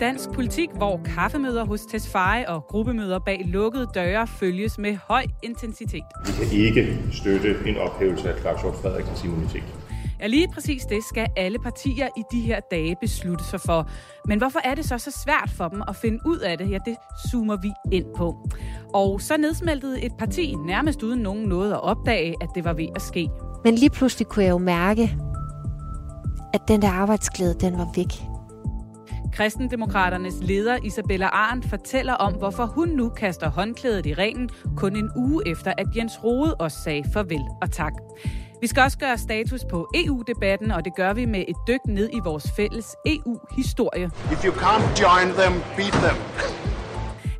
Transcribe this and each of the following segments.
dansk politik, hvor kaffemøder hos Tesfaye og gruppemøder bag lukkede døre følges med høj intensitet. Vi kan ikke støtte en ophævelse af Claus Hjort Frederiksens immunitet. Ja, lige præcis det skal alle partier i de her dage beslutte sig for. Men hvorfor er det så så svært for dem at finde ud af det? Ja, det zoomer vi ind på. Og så nedsmeltede et parti nærmest uden nogen noget at opdage, at det var ved at ske. Men lige pludselig kunne jeg jo mærke, at den der arbejdsglæde, den var væk. Kristendemokraternes leder Isabella Arndt fortæller om, hvorfor hun nu kaster håndklædet i ringen kun en uge efter, at Jens Rode også sagde farvel og tak. Vi skal også gøre status på EU-debatten, og det gør vi med et dyk ned i vores fælles EU-historie. If you can't join them, beat them.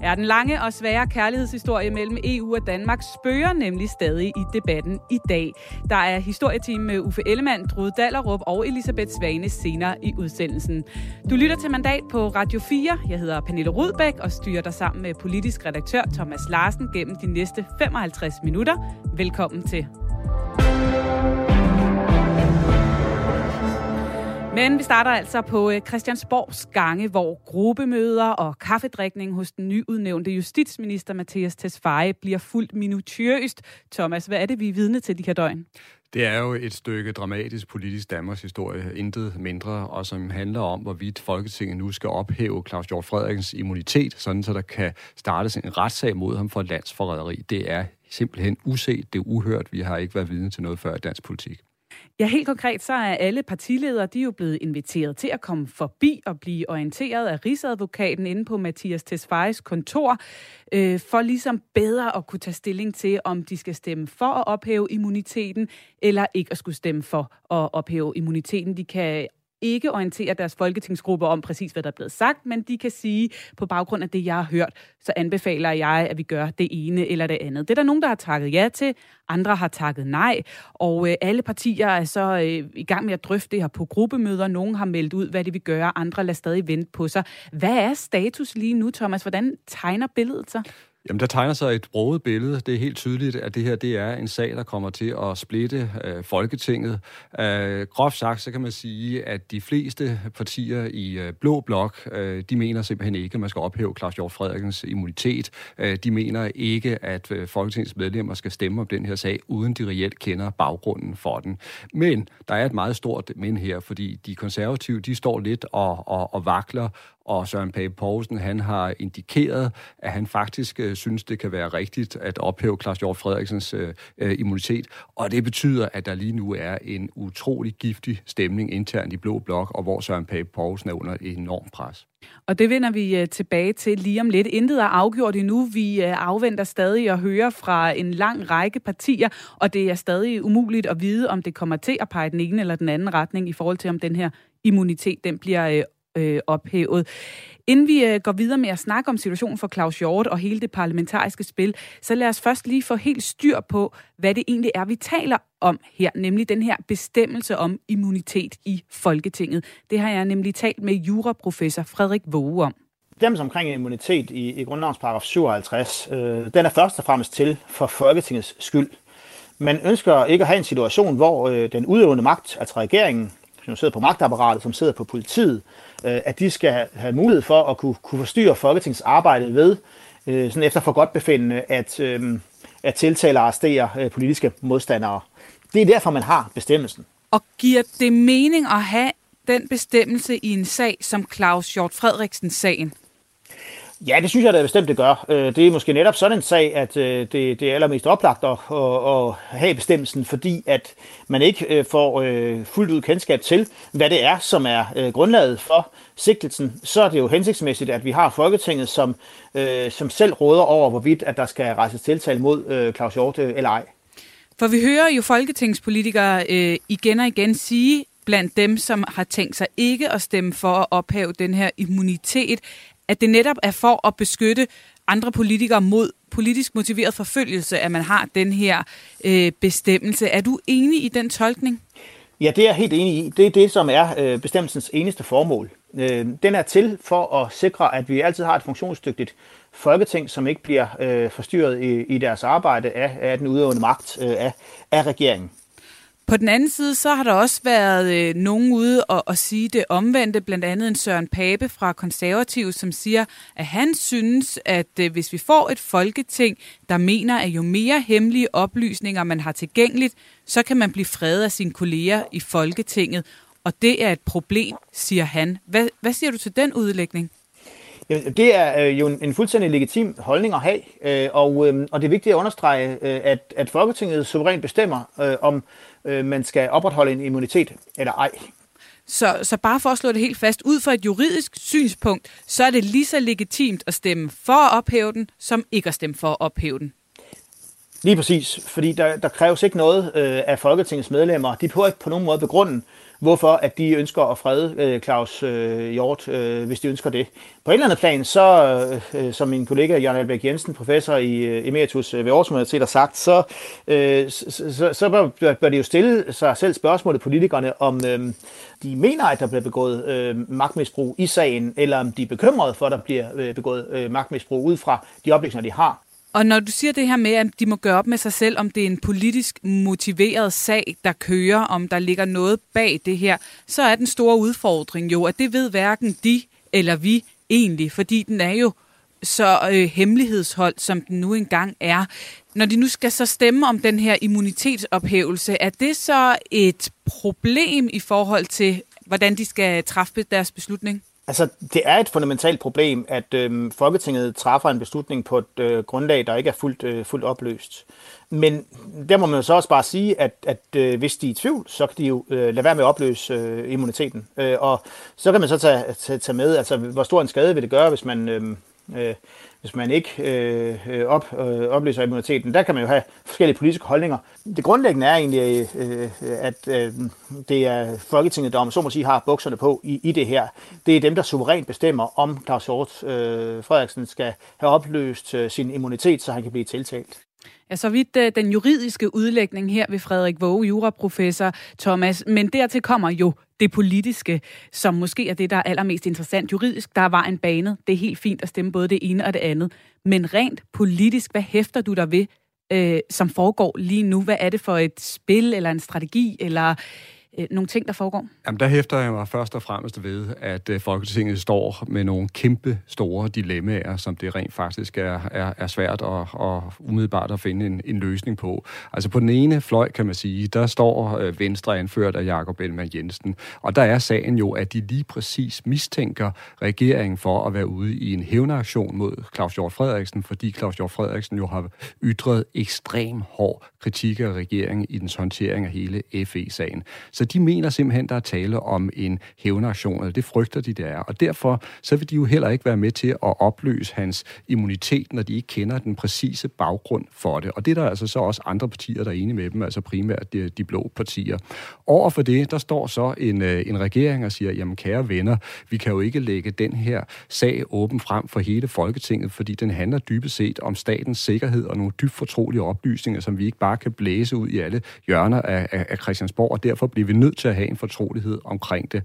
Er den lange og svære kærlighedshistorie mellem EU og Danmark spørger nemlig stadig i debatten i dag. Der er historieteam med Uffe Ellemann, Drude Dallerup og Elisabeth Svane senere i udsendelsen. Du lytter til Mandat på Radio 4. Jeg hedder Pernille Rudbæk og styrer dig sammen med politisk redaktør Thomas Larsen gennem de næste 55 minutter. Velkommen til. Men vi starter altså på øh, Christiansborgs gange, hvor gruppemøder og kaffedrikning hos den nyudnævnte justitsminister Mathias Tesfaye bliver fuldt minutiøst. Thomas, hvad er det, vi er vidne til de her døgn? Det er jo et stykke dramatisk politisk Danmarks historie, intet mindre, og som handler om, hvorvidt Folketinget nu skal ophæve Claus Hjort Frederiksens immunitet, sådan så der kan startes en retssag mod ham for landsforræderi. Det er simpelthen uset, det er uhørt. Vi har ikke været vidne til noget før i dansk politik. Ja, helt konkret så er alle partiledere, de er jo blevet inviteret til at komme forbi og blive orienteret af Rigsadvokaten inde på Mathias Tesfayes kontor, øh, for ligesom bedre at kunne tage stilling til, om de skal stemme for at ophæve immuniteten, eller ikke at skulle stemme for at ophæve immuniteten. De kan ikke orientere deres folketingsgruppe om præcis, hvad der er blevet sagt, men de kan sige, på baggrund af det, jeg har hørt, så anbefaler jeg, at vi gør det ene eller det andet. Det er der nogen, der har takket ja til, andre har takket nej, og øh, alle partier er så øh, i gang med at drøfte det her på gruppemøder. Nogen har meldt ud, hvad de vil gøre, andre lader stadig vente på sig. Hvad er status lige nu, Thomas? Hvordan tegner billedet sig? Jamen, der tegner sig et broget billede. Det er helt tydeligt, at det her det er en sag, der kommer til at splitte øh, Folketinget. Øh, groft sagt, så kan man sige, at de fleste partier i øh, Blå Blok, øh, de mener simpelthen ikke, at man skal ophæve Claus Hjort Frederiksens immunitet. Øh, de mener ikke, at øh, Folketingets medlemmer skal stemme om den her sag, uden de reelt kender baggrunden for den. Men der er et meget stort men her, fordi de konservative, de står lidt og, og, og vakler, og Søren Pape Poulsen, han har indikeret, at han faktisk øh, synes, det kan være rigtigt at ophæve Claus Hjort Frederiksens øh, øh, immunitet. Og det betyder, at der lige nu er en utrolig giftig stemning internt i Blå Blok, og hvor Søren Pape Poulsen er under enorm enormt pres. Og det vender vi øh, tilbage til lige om lidt. Intet er afgjort endnu. Vi øh, afventer stadig at høre fra en lang række partier, og det er stadig umuligt at vide, om det kommer til at pege den ene eller den anden retning i forhold til, om den her immunitet den bliver øh, ophævet. Inden vi øh, går videre med at snakke om situationen for Claus Hjort og hele det parlamentariske spil, så lad os først lige få helt styr på, hvad det egentlig er, vi taler om her, nemlig den her bestemmelse om immunitet i Folketinget. Det har jeg nemlig talt med juraprofessor Frederik Våge om. Bestemmelsen omkring immunitet i, i grundlovens paragraf 57, øh, den er først og fremmest til for Folketingets skyld. Man ønsker ikke at have en situation, hvor øh, den udøvende magt, altså regeringen, som sidder på magtapparatet, som sidder på politiet, øh, at de skal have mulighed for at kunne, kunne forstyrre Folketingets arbejde ved, øh, sådan efter for godt befindende, at, øh, at tiltale og arrestere øh, politiske modstandere. Det er derfor, man har bestemmelsen. Og giver det mening at have den bestemmelse i en sag som Claus Hjort Frederiksen-sagen? Ja, det synes jeg da bestemt, det gør. Øh, det er måske netop sådan en sag, at øh, det, det er allermest oplagt at, at, have bestemmelsen, fordi at man ikke øh, får fuldt ud kendskab til, hvad det er, som er grundlaget for sigtelsen. Så er det jo hensigtsmæssigt, at vi har Folketinget, som, som selv råder over, hvorvidt at der skal rejses tiltale mod Claus Hjort eller ej. For vi hører jo folketingspolitikere øh, igen og igen sige, blandt dem, som har tænkt sig ikke at stemme for at ophæve den her immunitet, at det netop er for at beskytte andre politikere mod politisk motiveret forfølgelse, at man har den her øh, bestemmelse. Er du enig i den tolkning? Ja, det er jeg helt enig i. Det er det, som er øh, bestemmelsens eneste formål. Øh, den er til for at sikre, at vi altid har et funktionsdygtigt folketing, som ikke bliver øh, forstyrret i, i deres arbejde af, af den udøvende magt øh, af, af regeringen. På den anden side, så har der også været øh, nogen ude og, og sige det omvendte, blandt andet en Søren Pape fra Konservativ, som siger, at han synes, at øh, hvis vi får et folketing, der mener, at jo mere hemmelige oplysninger man har tilgængeligt, så kan man blive fredet af sine kolleger i Folketinget. Og det er et problem, siger han. Hvad, hvad siger du til den udlægning? Det er øh, jo en fuldstændig legitim holdning at have, øh, og, øh, og det er vigtigt at understrege, at, at Folketinget suverænt bestemmer, om man skal opretholde en immunitet eller ej. Så, så bare for at slå det helt fast, ud fra et juridisk synspunkt, så er det lige så legitimt at stemme for at ophæve den, som ikke at stemme for at ophæve den. Lige præcis, fordi der, der kræves ikke noget øh, af Folketingets medlemmer. De prøver ikke på nogen måde begrunde, hvorfor at de ønsker at frede øh, Claus øh, Hjort, øh, hvis de ønsker det. På et eller andet plan, så øh, øh som min kollega Jørgen Albæk Jensen, professor i øh, Emeritus øh, ved Aarhus Universitet, har sagt, så, øh, så, så, så bør, bør de jo stille sig selv spørgsmålet politikerne, om øh, de mener, at der bliver begået øh, magtmisbrug i sagen, eller om de er bekymrede for, at der bliver øh, begået øh, magtmisbrug ud fra de oplysninger, de har. Og når du siger det her med, at de må gøre op med sig selv, om det er en politisk motiveret sag, der kører, om der ligger noget bag det her, så er den store udfordring jo, at det ved hverken de eller vi egentlig, fordi den er jo så øh, hemmelighedsholdt, som den nu engang er. Når de nu skal så stemme om den her immunitetsophævelse, er det så et problem i forhold til, hvordan de skal træffe deres beslutning? Altså, det er et fundamentalt problem, at øh, Folketinget træffer en beslutning på et øh, grundlag, der ikke er fuldt, øh, fuldt opløst. Men der må man så også bare sige, at, at øh, hvis de er i tvivl, så kan de jo øh, lade være med at opløse øh, immuniteten. Øh, og så kan man så tage, tage, tage med, altså hvor stor en skade vil det gøre, hvis man... Øhm, øh, øh, hvis man ikke øh, øh, op, øh, opløser immuniteten. Der kan man jo have forskellige politiske holdninger. Det grundlæggende er egentlig, øh, at øh, det er Folketinget, der om så må sige har bukserne på i, i det her. Det er dem, der suverænt bestemmer, om Claus Hjort øh, Frederiksen skal have opløst øh, sin immunitet, så han kan blive tiltalt. Ja, så vidt uh, den juridiske udlægning her ved Frederik Våge, juraprofessor Thomas. Men dertil kommer jo det politiske, som måske er det, der er allermest interessant. Juridisk, der er vejen banet. Det er helt fint at stemme både det ene og det andet. Men rent politisk, hvad hæfter du der ved, øh, som foregår lige nu? Hvad er det for et spil, eller en strategi, eller øh, nogle ting, der foregår? Jamen, der hæfter jeg mig først og fremmest ved, at øh, Folketinget står med nogle kæmpe store dilemmaer, som det rent faktisk er, er, er svært og, og umiddelbart at finde en, en løsning på. Altså på den ene fløj, kan man sige, der står øh, Venstre anført af Jakob Ellemann Jensen, og der er sagen jo, at de lige præcis mistænker regeringen for at være ude i en hævneaktion mod Claus Hjort Frederiksen, fordi Claus Hjort Frederiksen jo har ytret ekstrem hård kritik af regeringen i dens håndtering af hele FE-sagen. Så de mener simpelthen, der er tale om en hævnaktion, eller det frygter de, det er. Og derfor så vil de jo heller ikke være med til at opløse hans immunitet, når de ikke kender den præcise baggrund for det. Og det er der altså så også andre partier, der er enige med dem, altså primært de, de blå partier. Over for det, der står så en, øh, en regering og siger, jamen kære venner, vi kan jo ikke lægge den her sag åben frem for hele Folketinget, fordi den handler dybest set om statens sikkerhed og nogle dybt fortrolige oplysninger, som vi ikke bare kan blæse ud i alle hjørner af, af, af Christiansborg, og derfor bliver vi nødt til at have en fortrolighed omkring det.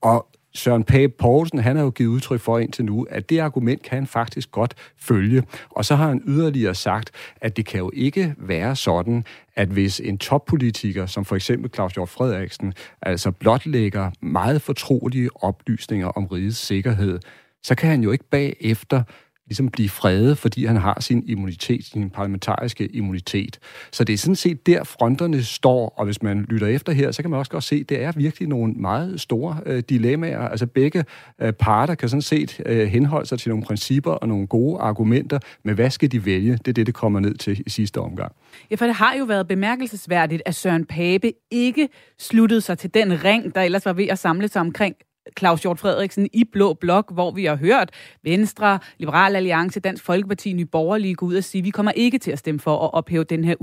Og Søren Pape Poulsen, han har jo givet udtryk for indtil nu, at det argument kan han faktisk godt følge. Og så har han yderligere sagt, at det kan jo ikke være sådan, at hvis en toppolitiker, som for eksempel Claus Hjort Frederiksen, altså blotlægger meget fortrolige oplysninger om rigets sikkerhed, så kan han jo ikke bagefter ligesom blive fredet, fordi han har sin immunitet, sin parlamentariske immunitet. Så det er sådan set der, fronterne står, og hvis man lytter efter her, så kan man også godt se, at det er virkelig nogle meget store øh, dilemmaer. Altså begge øh, parter kan sådan set øh, henholde sig til nogle principper og nogle gode argumenter, men hvad skal de vælge? Det er det, det kommer ned til i sidste omgang. Ja, for det har jo været bemærkelsesværdigt, at Søren Pape ikke sluttede sig til den ring, der ellers var ved at samle sig omkring Claus Hjort Frederiksen i Blå Blok, hvor vi har hørt Venstre, Liberal Alliance, Dansk Folkeparti, Nye Borgerlige gå ud og sige, at vi kommer ikke til at stemme for at ophæve den her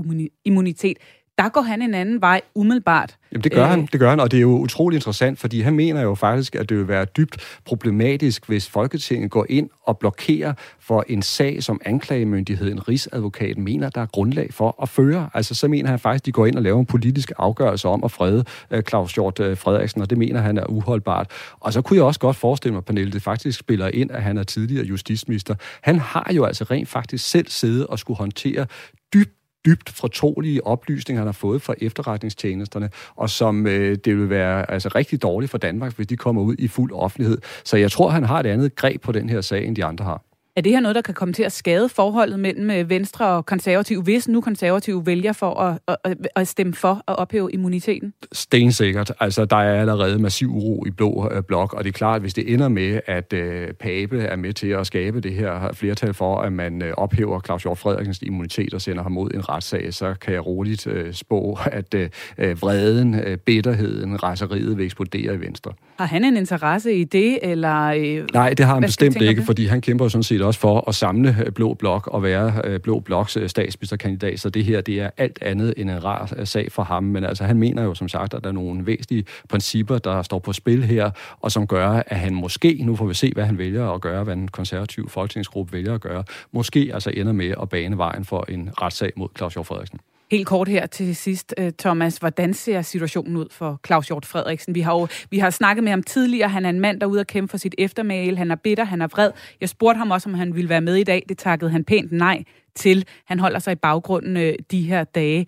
immunitet der går han en anden vej umiddelbart. Jamen, det gør øh. han, det gør han, og det er jo utrolig interessant, fordi han mener jo faktisk, at det vil være dybt problematisk, hvis Folketinget går ind og blokerer for en sag, som anklagemyndigheden, Rigsadvokaten, mener, der er grundlag for at føre. Altså, så mener han faktisk, at de går ind og laver en politisk afgørelse om at frede uh, Claus Hjort uh, Frederiksen, og det mener han er uholdbart. Og så kunne jeg også godt forestille mig, Pernille, det faktisk spiller ind, at han er tidligere justitsminister. Han har jo altså rent faktisk selv siddet og skulle håndtere dybt dybt fortrolige oplysninger, han har fået fra efterretningstjenesterne, og som øh, det vil være altså, rigtig dårligt for Danmark, hvis de kommer ud i fuld offentlighed. Så jeg tror, han har et andet greb på den her sag, end de andre har. Er det her noget, der kan komme til at skade forholdet mellem øh, Venstre og konservative, hvis nu konservative vælger for at, at, at stemme for at ophæve immuniteten? Stensikkert. Altså, der er allerede massiv uro i blå øh, blok, og det er klart, at hvis det ender med, at øh, Pape er med til at skabe det her flertal for, at man øh, ophæver Claus Hjort Frederiksens immunitet og sender ham mod en retssag, så kan jeg roligt øh, spå, at øh, øh vreden, øh, bitterheden, raseriet vil eksplodere i Venstre. Har han en interesse i det, eller... Øh, Nej, det har han bestemt ikke, fordi han kæmper sådan set også for at samle øh, Blå Blok og være øh, Blå Bloks øh, statsministerkandidat, så det her, det er alt andet end en rar sag for ham, men altså han mener jo som sagt, at der er nogle væsentlige principper, der står på spil her, og som gør, at han måske, nu får vi se, hvad han vælger at gøre, hvad en konservativ folketingsgruppe vælger at gøre, måske altså ender med at bane vejen for en retssag mod Claus Hjort Frederiksen. Helt kort her til sidst, øh, Thomas. Hvordan ser situationen ud for Claus Hjort Frederiksen? Vi har jo vi har snakket med ham tidligere. Han er en mand, der er ude at kæmpe for sit eftermæl. Han er bitter, han er vred. Jeg spurgte ham også, om han ville være med i dag. Det takkede han pænt nej til. Han holder sig i baggrunden øh, de her dage.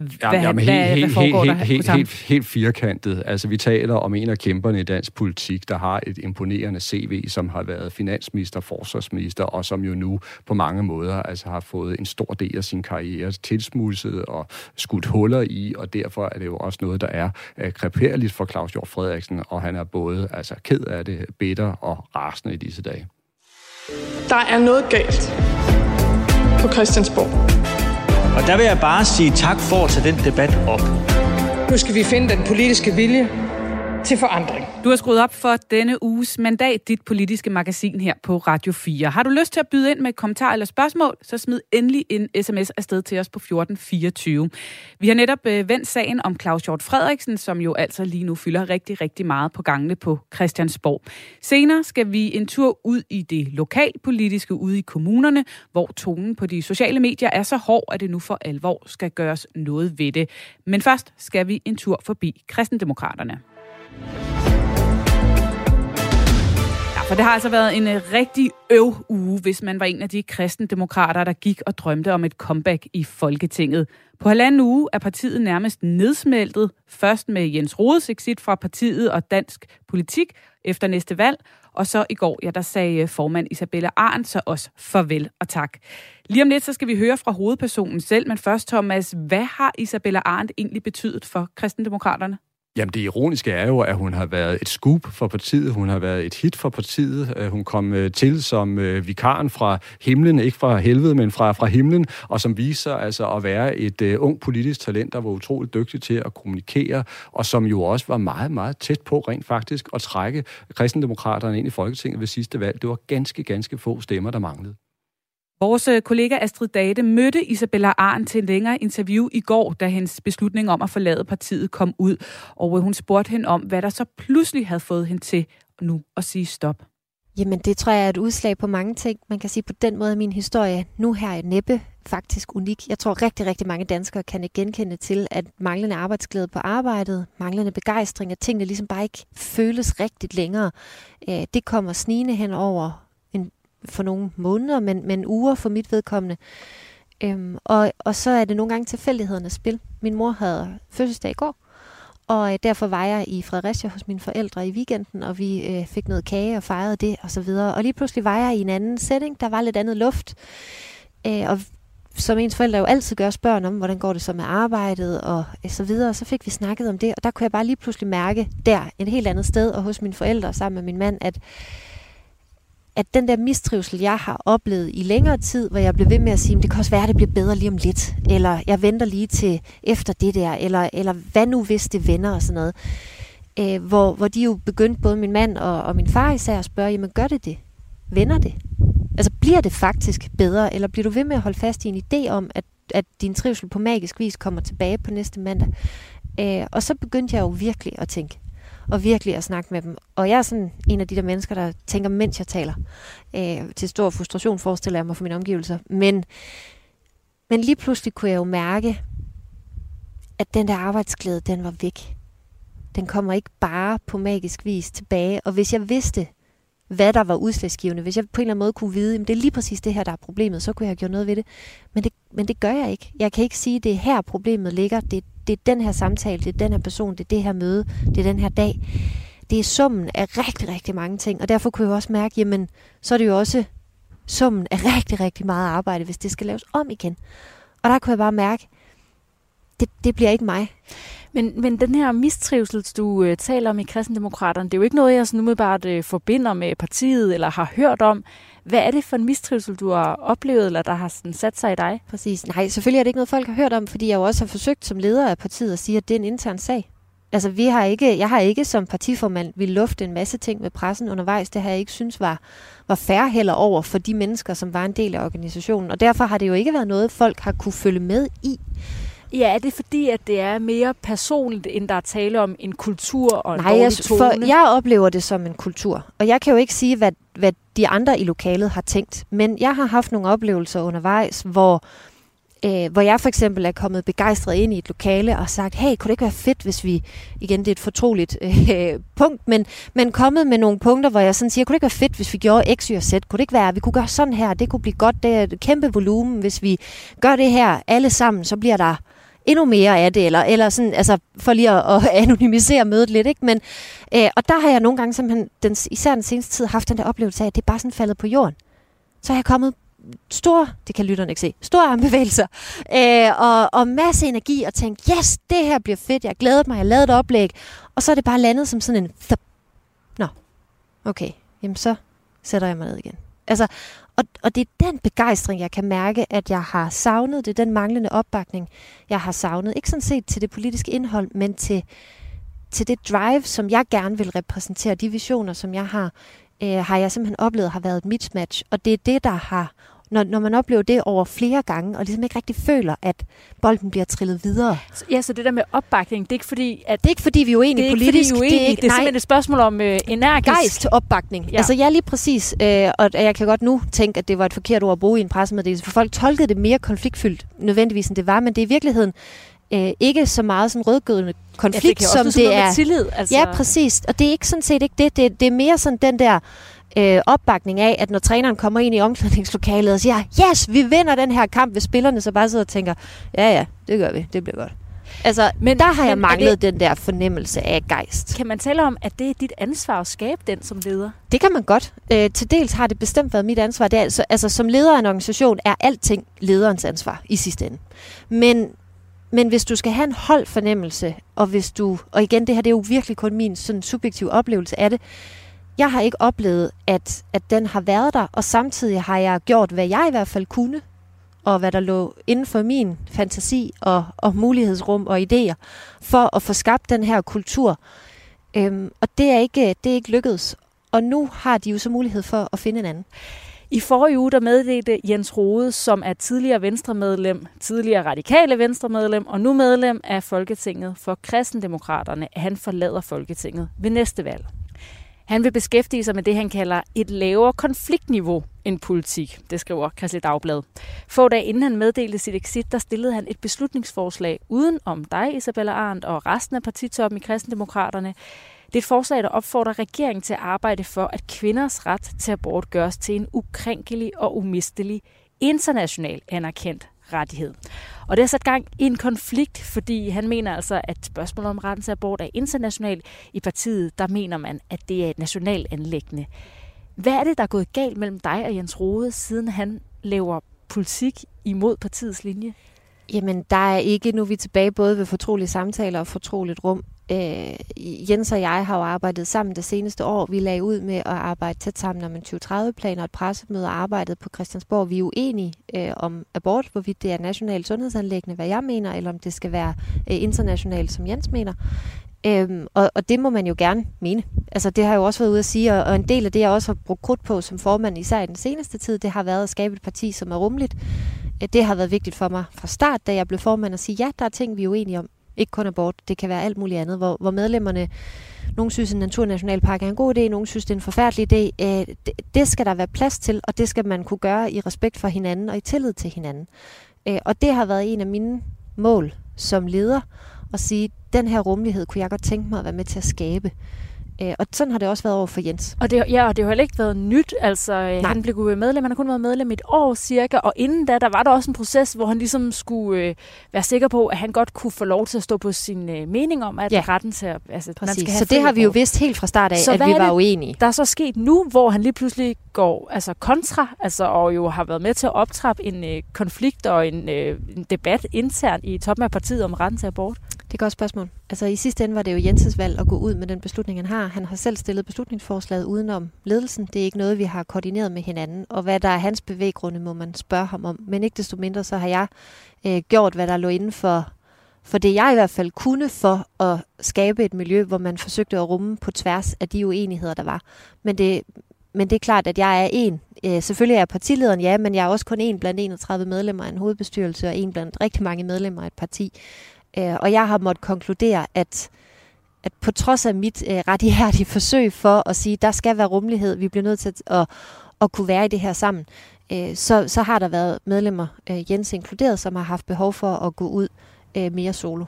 Hvad, jamen, helt, hvad, helt, hvad helt, helt, helt, helt, helt firkantet. Altså, vi taler om en af kæmperne i dansk politik, der har et imponerende CV, som har været finansminister, forsvarsminister, og som jo nu på mange måder altså, har fået en stor del af sin karriere tilsmudset og skudt huller i, og derfor er det jo også noget, der er uh, kreperligt for Claus Hjort Frederiksen, og han er både altså, ked af det, bitter og rasende i disse dage. Der er noget galt på Christiansborg. Og der vil jeg bare sige tak for at tage den debat op. Nu skal vi finde den politiske vilje til forandring. Du har skruet op for denne uges mandat, dit politiske magasin her på Radio 4. Har du lyst til at byde ind med kommentar eller spørgsmål, så smid endelig en sms afsted til os på 1424. Vi har netop øh, vendt sagen om Claus Hjort Frederiksen, som jo altså lige nu fylder rigtig, rigtig meget på gangene på Christiansborg. Senere skal vi en tur ud i det lokalpolitiske, ude i kommunerne, hvor tonen på de sociale medier er så hård, at det nu for alvor skal gøres noget ved det. Men først skal vi en tur forbi kristendemokraterne. For det har altså været en øh, rigtig øv uge, hvis man var en af de kristendemokrater, der gik og drømte om et comeback i Folketinget. På halvanden uge er partiet nærmest nedsmeltet, først med Jens Rodes exit fra partiet og dansk politik efter næste valg, og så i går, ja, der sagde øh, formand Isabella Arndt så også farvel og tak. Lige om lidt, så skal vi høre fra hovedpersonen selv, men først, Thomas, hvad har Isabella Arndt egentlig betydet for kristendemokraterne? Jamen det ironiske er jo, at hun har været et scoop for partiet, hun har været et hit for partiet, øh, hun kom øh, til som øh, vikaren fra himlen, ikke fra helvede, men fra, fra himlen, og som viser altså at være et uh, ung politisk talent, der var utroligt dygtig til at kommunikere, og som jo også var meget, meget tæt på rent faktisk at trække kristendemokraterne ind i Folketinget ved sidste valg. Det var ganske, ganske få stemmer, der manglede. Vores øh, kollega Astrid Date mødte Isabella Arn til en længere interview i går, da hendes beslutning om at forlade partiet kom ud. Og øh, hun spurgte hende om, hvad der så pludselig havde fået hende til nu at sige stop. Jamen, det tror jeg er et udslag på mange ting. Man kan sige på den måde, at min historie nu her er næppe faktisk unik. Jeg tror rigtig, rigtig mange danskere kan ikke genkende til, at manglende arbejdsglæde på arbejdet, manglende begejstring, at tingene ligesom bare ikke føles rigtigt længere. Øh, det kommer snigende hen over for nogle måneder, men, men uger for mit vedkommende. Øhm, og, og så er det nogle gange tilfældighedernes spil. Min mor havde fødselsdag i går, og øh, derfor var jeg i Fredericia hos mine forældre i weekenden, og vi øh, fik noget kage og fejrede det og så videre. Og lige pludselig var jeg i en anden setting, der var lidt andet luft. Øh, og som ens forældre jo altid gør, spørger om, hvordan går det så med arbejdet og øh, så videre. Og så fik vi snakket om det, og der kunne jeg bare lige pludselig mærke der, et helt andet sted, og hos mine forældre sammen med min mand, at at den der mistrivsel, jeg har oplevet i længere tid, hvor jeg blev ved med at sige, at det kan også være, at det bliver bedre lige om lidt, eller jeg venter lige til efter det der, eller, eller hvad nu hvis det vender og sådan noget. Øh, hvor, hvor de jo begyndte, både min mand og, og min far især, at spørge, jamen gør det det? Vender det? Altså bliver det faktisk bedre, eller bliver du ved med at holde fast i en idé om, at at din trivsel på magisk vis kommer tilbage på næste mandag. Øh, og så begyndte jeg jo virkelig at tænke, og virkelig at snakke med dem. Og jeg er sådan en af de der mennesker, der tænker, mens jeg taler. Øh, til stor frustration forestiller jeg mig for mine omgivelser. Men, men lige pludselig kunne jeg jo mærke, at den der arbejdsglæde, den var væk. Den kommer ikke bare på magisk vis tilbage. Og hvis jeg vidste, hvad der var udslagsgivende, hvis jeg på en eller anden måde kunne vide, at det er lige præcis det her, der er problemet, så kunne jeg have gjort noget ved det. Men det, men det gør jeg ikke. Jeg kan ikke sige, at det er her, problemet ligger. Det, det er den her samtale, det er den her person, det er det her møde, det er den her dag. Det er summen af rigtig, rigtig mange ting. Og derfor kunne jeg også mærke, jamen, så er det jo også summen af rigtig, rigtig meget arbejde, hvis det skal laves om igen. Og der kunne jeg bare mærke, det, det bliver ikke mig. Men, men den her mistrivsel, du øh, taler om i kristendemokraterne, det er jo ikke noget, jeg sådan umiddelbart øh, forbinder med partiet eller har hørt om. Hvad er det for en mistrivsel, du har oplevet, eller der har sådan sat sig i dig? Præcis. Nej, selvfølgelig er det ikke noget, folk har hørt om, fordi jeg jo også har forsøgt som leder af partiet at sige, at det er en intern sag. Altså, vi har ikke, jeg har ikke som partiformand vil lufte en masse ting med pressen undervejs. Det har jeg ikke synes var, var færre heller over for de mennesker, som var en del af organisationen. Og derfor har det jo ikke været noget, folk har kunne følge med i. Ja, er det fordi, at det er mere personligt, end der er tale om en kultur og en Nej, jeg, tone? for jeg oplever det som en kultur. Og jeg kan jo ikke sige, hvad, hvad de andre i lokalet har tænkt. Men jeg har haft nogle oplevelser undervejs, hvor, øh, hvor jeg for eksempel er kommet begejstret ind i et lokale og sagt, hey, kunne det ikke være fedt, hvis vi, igen det er et fortroligt øh, punkt, men, men kommet med nogle punkter, hvor jeg sådan siger, kunne det ikke være fedt, hvis vi gjorde X, Y og Z? Kunne det ikke være, vi kunne gøre sådan her? Det kunne blive godt, det er et kæmpe volumen. Hvis vi gør det her alle sammen, så bliver der endnu mere af det, eller, eller sådan, altså for lige at, at anonymisere mødet lidt, ikke? Men, øh, og der har jeg nogle gange simpelthen, den, især den seneste tid, haft den der oplevelse af, at det er bare sådan faldet på jorden. Så er jeg kommet store, det kan lytterne ikke se, store armbevægelser, øh, og, og masse energi, og tænkt, yes, det her bliver fedt, jeg glæder mig, jeg lavede et oplæg, og så er det bare landet som sådan en, thup. nå, okay, jamen så sætter jeg mig ned igen. Altså, og, og det er den begejstring, jeg kan mærke, at jeg har savnet. Det er den manglende opbakning, jeg har savnet. Ikke sådan set til det politiske indhold, men til, til det drive, som jeg gerne vil repræsentere. De visioner, som jeg har, øh, har jeg simpelthen oplevet har været et mismatch. Og det er det, der har når, når man oplever det over flere gange, og ligesom ikke rigtig føler, at bolden bliver trillet videre. Ja, så det der med opbakning, det er ikke fordi, at... Det er ikke fordi, vi er uenige det er politisk. Ikke, fordi, vi er uenige. Det er, ikke, det er simpelthen et spørgsmål om øh, energisk... Gejst opbakning. Ja. Altså, jeg er lige præcis, øh, og jeg kan godt nu tænke, at det var et forkert ord at bruge i en pressemeddelelse, for folk tolkede det mere konfliktfyldt nødvendigvis, end det var, men det er i virkeligheden øh, ikke så meget sådan rødgødende konflikt, ja, som det er. Tillid, altså. Ja, præcis. Og det er ikke sådan set ikke det. Det, det er mere sådan den der øh, opbakning af, at når træneren kommer ind i omklædningslokalet og siger, yes, vi vinder den her kamp, hvis spillerne så bare sidder og tænker, ja ja, det gør vi, det bliver godt. Altså, men, der har jeg men manglet det, den der fornemmelse af gejst. Kan man tale om, at det er dit ansvar at skabe den som leder? Det kan man godt. Øh, til dels har det bestemt været mit ansvar. Det er altså, altså, som leder af en organisation er alting lederens ansvar i sidste ende. Men, men hvis du skal have en holdfornemmelse, og hvis du, og igen, det her det er jo virkelig kun min sådan subjektive oplevelse af det, jeg har ikke oplevet, at, at den har været der, og samtidig har jeg gjort, hvad jeg i hvert fald kunne, og hvad der lå inden for min fantasi og, og mulighedsrum og idéer, for at få skabt den her kultur. Øhm, og det er, ikke, det er ikke lykkedes. Og nu har de jo så mulighed for at finde en anden. I forrige uge der meddelte Jens Rode, som er tidligere venstremedlem, tidligere radikale venstremedlem og nu medlem af Folketinget for kristendemokraterne, at han forlader Folketinget ved næste valg. Han vil beskæftige sig med det, han kalder et lavere konfliktniveau end politik, det skriver Kristelig Dagblad. Få dage inden han meddelte sit exit, der stillede han et beslutningsforslag uden om dig, Isabella Arndt, og resten af partitoppen i Kristendemokraterne. Det er et forslag, der opfordrer regeringen til at arbejde for, at kvinders ret til abort gøres til en ukrænkelig og umistelig international anerkendt rettighed. Og det har sat gang i en konflikt, fordi han mener altså, at spørgsmålet om retten til abort er internationalt. I partiet, der mener man, at det er et nationalt anlæggende. Hvad er det, der er gået galt mellem dig og Jens Rode, siden han laver politik imod partiets linje? Jamen, der er ikke, nu er vi tilbage både ved fortrolige samtaler og fortroligt rum. Øh, Jens og jeg har jo arbejdet sammen det seneste år. Vi lagde ud med at arbejde tæt sammen om en 2030-plan og et pressemøde og arbejdet på Christiansborg. Vi er uenige øh, om abort, hvorvidt det er nationalt sundhedsanlæggende, hvad jeg mener, eller om det skal være øh, internationalt, som Jens mener. Øhm, og, og det må man jo gerne mene. Altså det har jeg jo også været ude at sige, og, og en del af det, jeg også har brugt krudt på som formand, især i den seneste tid, det har været at skabe et parti, som er rummeligt. Øh, det har været vigtigt for mig fra start, da jeg blev formand, at sige, ja, der er ting, vi er uenige om. Ikke kun abort, det kan være alt muligt andet, hvor, hvor medlemmerne, nogle synes, en naturnationalpark er en god idé, nogle synes, det er en forfærdelig idé. Øh, det, det skal der være plads til, og det skal man kunne gøre i respekt for hinanden og i tillid til hinanden. Øh, og det har været en af mine mål som leder, at sige, den her rummelighed kunne jeg godt tænke mig at være med til at skabe. Øh, og sådan har det også været over for Jens. Og det, ja, og det har heller ikke været nyt. Altså, Nej. han blev medlem, han har kun været medlem et år cirka, og inden da, der var der også en proces, hvor han ligesom skulle øh, være sikker på, at han godt kunne få lov til at stå på sin øh, mening om, at ja. retten til at... Altså, Præcis. Man skal have så det har vi jo vidst helt fra start af, så at vi var uenige. Der er så sket nu, hvor han lige pludselig går altså kontra, altså, og jo har været med til at optrappe en øh, konflikt og en, øh, en debat internt i toppen af partiet om retten til abort. Det er et godt spørgsmål. Altså i sidste ende var det jo Jenses valg at gå ud med den beslutning, han har. Han har selv stillet beslutningsforslaget udenom ledelsen. Det er ikke noget, vi har koordineret med hinanden. Og hvad der er hans bevæggrunde, må man spørge ham om. Men ikke desto mindre, så har jeg øh, gjort, hvad der lå inden for, for det, jeg i hvert fald kunne for at skabe et miljø, hvor man forsøgte at rumme på tværs af de uenigheder, der var. Men det, men det er klart, at jeg er en. Øh, selvfølgelig er jeg partilederen, ja, men jeg er også kun en blandt 31 medlemmer af en hovedbestyrelse og en blandt rigtig mange medlemmer af et parti. Øh, og jeg har måttet konkludere, at, at på trods af mit øh, ret ihærdige forsøg for at sige, der skal være rummelighed, vi bliver nødt til at, at, at kunne være i det her sammen, øh, så, så har der været medlemmer, øh, Jens inkluderet, som har haft behov for at gå ud øh, mere solo.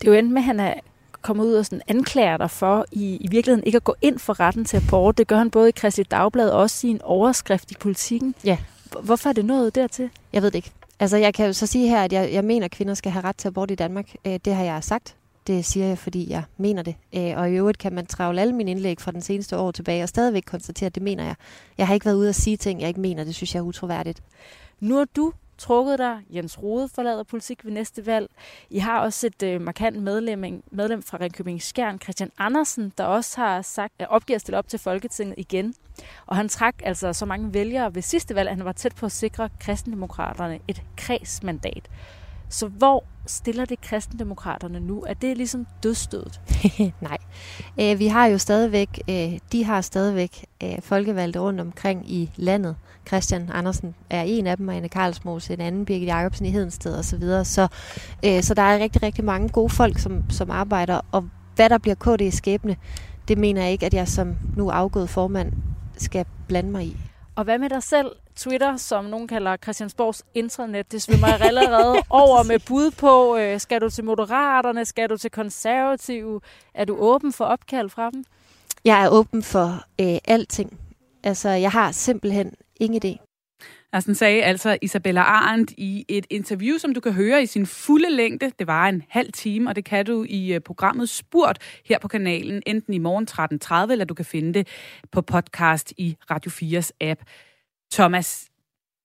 Det er jo endt med, at han er kommet ud og sådan anklager dig for i, i virkeligheden ikke at gå ind for retten til abort. Det gør han både i Christi Dagblad og også i en overskrift i politikken. Ja. Hvorfor er det nået dertil? Jeg ved det ikke. Altså, jeg kan jo så sige her, at jeg, jeg mener, at kvinder skal have ret til abort i Danmark. Øh, det har jeg sagt. Det siger jeg, fordi jeg mener det. Øh, og i øvrigt kan man travle alle mine indlæg fra den seneste år tilbage og stadigvæk konstatere, at det mener jeg. Jeg har ikke været ude at sige ting, jeg ikke mener. Det synes jeg er utroværdigt. Nu er du trukket dig. Jens Rode forlader politik ved næste valg. I har også et øh, markant medlem, medlem fra Ringkøbing Skjern, Christian Andersen, der også har sagt, øh, at opgiver at stille op til Folketinget igen. Og han trak altså så mange vælgere ved sidste valg, at han var tæt på at sikre kristendemokraterne et kredsmandat. Så hvor stiller det kristendemokraterne nu? Er det ligesom dødstødet? Nej. Æ, vi har jo stadigvæk, øh, de har stadigvæk øh, folkevalgte rundt omkring i landet. Christian Andersen er en af dem, og Anne Karlsmose en anden, Birgit Jacobsen i Hedensted osv. Så, videre. så, så der er rigtig, rigtig mange gode folk, som, som arbejder, og hvad der bliver KD skæbne, det mener jeg ikke, at jeg som nu afgået formand skal blande mig i. Og hvad med dig selv? Twitter, som nogen kalder Christiansborgs internet, det svimmer allerede over med bud på, øh, skal du til Moderaterne, skal du til Konservative? Er du åben for opkald fra dem? Jeg er åben for øh, alting. Altså, jeg har simpelthen ingen idé. Altså, sagde altså Isabella Arendt i et interview, som du kan høre i sin fulde længde. Det var en halv time, og det kan du i øh, programmet Spurt her på kanalen, enten i morgen 13.30, eller du kan finde det på podcast i Radio 4's app. Thomas,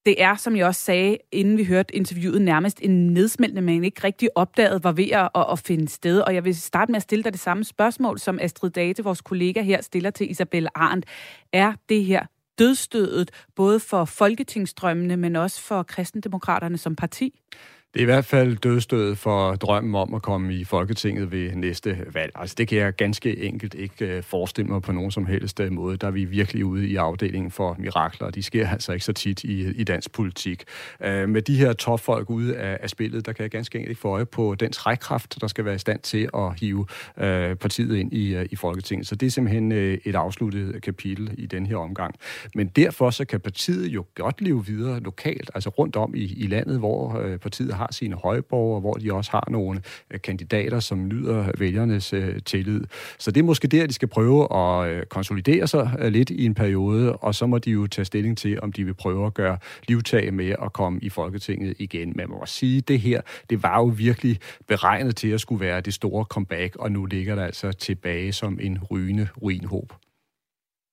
det er, som jeg også sagde, inden vi hørte interviewet, nærmest en nedsmeltende, man ikke rigtig opdaget var ved at, at finde sted. Og jeg vil starte med at stille dig det samme spørgsmål, som Astrid Date, vores kollega her, stiller til Isabella Arndt. Er det her dødstødet, både for folketingsdrømmene, men også for kristendemokraterne som parti? Det er i hvert fald dødstødet for drømmen om at komme i Folketinget ved næste valg. Altså det kan jeg ganske enkelt ikke øh, forestille mig på nogen som helst øh, måde. Der er vi virkelig ude i afdelingen for mirakler, og de sker altså ikke så tit i, i dansk politik. Uh, med de her topfolk ude af, af spillet, der kan jeg ganske enkelt ikke få øje på den trækkraft, der skal være i stand til at hive uh, partiet ind i, uh, i Folketinget. Så det er simpelthen uh, et afsluttet kapitel i den her omgang. Men derfor så kan partiet jo godt leve videre lokalt, altså rundt om i, i landet, hvor uh, partiet har har sine højborger, hvor de også har nogle øh, kandidater, som nyder vælgernes øh, tillid. Så det er måske der, de skal prøve at øh, konsolidere sig øh, lidt i en periode, og så må de jo tage stilling til, om de vil prøve at gøre livtag med at komme i Folketinget igen. Man må sige, det her, det var jo virkelig beregnet til at skulle være det store comeback, og nu ligger der altså tilbage som en rygende ruinhåb.